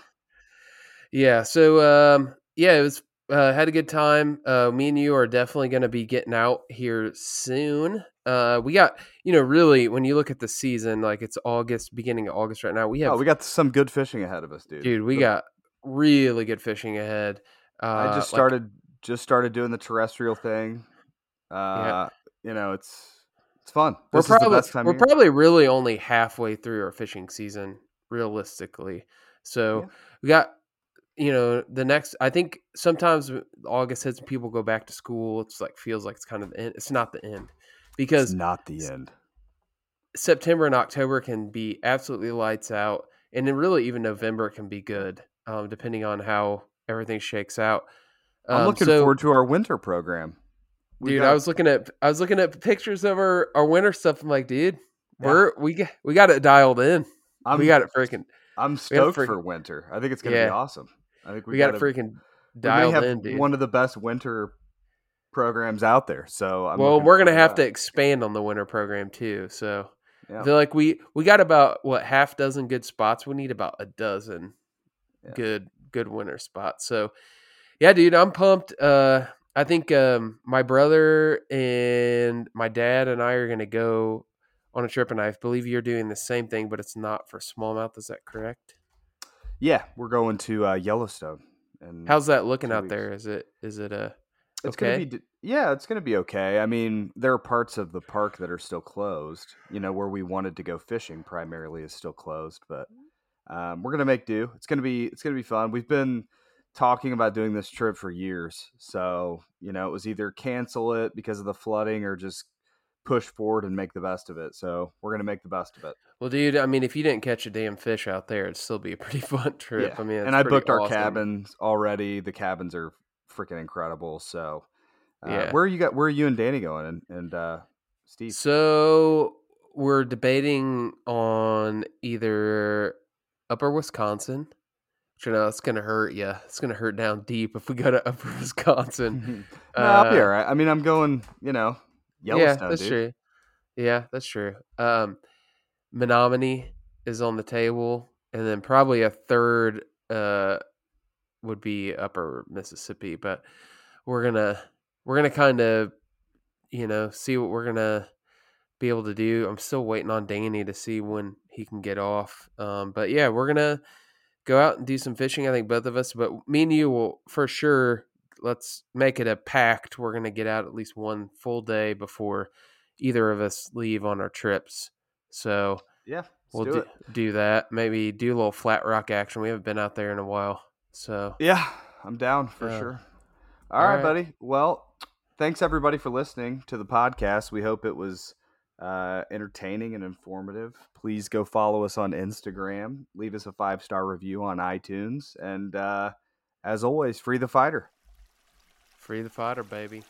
[SPEAKER 2] Yeah. So um, yeah, it was uh, had a good time. Uh, me and you are definitely going to be getting out here soon. Uh, we got you know really when you look at the season, like it's August, beginning of August right now. We have
[SPEAKER 3] Oh, we got some good fishing ahead of us, dude.
[SPEAKER 2] dude, we got really good fishing ahead. Uh,
[SPEAKER 3] I just
[SPEAKER 2] like-
[SPEAKER 3] started, just started doing the terrestrial thing. Uh, you know, it's it's fun.
[SPEAKER 2] we're
[SPEAKER 3] This is the
[SPEAKER 2] probably
[SPEAKER 3] best time
[SPEAKER 2] we're probably really only halfway through our fishing season realistically so
[SPEAKER 3] Yeah.
[SPEAKER 2] we got you know the next i think sometimes august hits and people go back to school it's like feels like it's kind of the end it's not the end
[SPEAKER 3] It's
[SPEAKER 2] because
[SPEAKER 3] not the end.
[SPEAKER 2] september and october can be absolutely lights out and then really even november can be good um, depending on how everything shakes out
[SPEAKER 3] I'm
[SPEAKER 2] Um,
[SPEAKER 3] looking
[SPEAKER 2] so-
[SPEAKER 3] forward to our winter program. We
[SPEAKER 2] dude
[SPEAKER 3] got-
[SPEAKER 2] i was looking at i was looking at pictures of our our winter stuff i'm like dude
[SPEAKER 3] Yeah.
[SPEAKER 2] we're we got we got it dialed in
[SPEAKER 3] I'm,
[SPEAKER 2] we got it freaking
[SPEAKER 3] I'm stoked
[SPEAKER 2] freaking-
[SPEAKER 3] for winter. I think it's gonna
[SPEAKER 2] Yeah.
[SPEAKER 3] be awesome. I think we,
[SPEAKER 2] we got
[SPEAKER 3] gotta,
[SPEAKER 2] to freaking
[SPEAKER 3] we
[SPEAKER 2] dialed
[SPEAKER 3] have
[SPEAKER 2] in, dude.
[SPEAKER 3] one of the best winter programs out there. So I'm
[SPEAKER 2] well, we're gonna have to expand on the winter program too. So
[SPEAKER 3] Yeah.
[SPEAKER 2] I feel like we we got about what half dozen good spots. We need about a dozen
[SPEAKER 3] Yeah.
[SPEAKER 2] good good winter spots. So yeah, dude, I'm pumped. Uh, I think um, my brother and my dad and I are gonna go on a trip, and I believe you're doing the same thing, but it's not for smallmouth. Is that correct?
[SPEAKER 3] Yeah, we're going to uh, Yellowstone. And
[SPEAKER 2] How's that looking out
[SPEAKER 3] weeks.
[SPEAKER 2] there? Is it is it a
[SPEAKER 3] It's
[SPEAKER 2] okay?
[SPEAKER 3] gonna be yeah, it's gonna be okay. I mean, there are parts of the park that are still closed. You know, where we wanted to go fishing primarily is still closed, but um, we're gonna make do. It's gonna be it's gonna be fun. We've been talking about doing this trip for years, so you know, it was either cancel it because of the flooding or just push forward and make the best of it. So we're gonna make the best of it.
[SPEAKER 2] Well, dude, I mean, if you didn't catch a damn fish out there, it'd still be a pretty fun trip. I mean, it's
[SPEAKER 3] and I booked our cabins already. The cabins are freaking incredible. So, uh,
[SPEAKER 2] Yeah.
[SPEAKER 3] where you got? Where are you and Danny going? And, and uh, Steve?
[SPEAKER 2] So we're debating on either Upper Wisconsin, which I know it's gonna hurt you. It's gonna hurt down deep if we go to Upper Wisconsin.
[SPEAKER 3] no, I'll be
[SPEAKER 2] Uh,
[SPEAKER 3] all right. I mean, I'm going. You know, Yellowstone.
[SPEAKER 2] yeah, that's
[SPEAKER 3] dude.
[SPEAKER 2] true. Yeah, that's true. Um, Menominee is on the table, and then probably a third uh would be Upper Mississippi. But we're gonna we're gonna kind of you know see what we're gonna be able to do. I'm still waiting on Danny to see when he can get off. Um, but yeah, we're gonna go out and do some fishing. I think both of us, but me and you will for sure. Let's make it a pact. We're gonna get out at least one full day before either of us leave on our trips. So
[SPEAKER 3] Yeah,
[SPEAKER 2] we'll
[SPEAKER 3] do
[SPEAKER 2] do, do that. Maybe do a little flat rock action. We haven't been out there in a while. So
[SPEAKER 3] Yeah, I'm down for
[SPEAKER 2] Yeah.
[SPEAKER 3] sure.
[SPEAKER 2] All
[SPEAKER 3] All right,
[SPEAKER 2] right.
[SPEAKER 3] buddy. Well, thanks everybody for listening to the podcast. We hope it was uh, entertaining and informative. Please go follow us on Instagram. Leave us a five star review on iTunes, and uh, as always, free the fighter.
[SPEAKER 2] free the fighter, baby.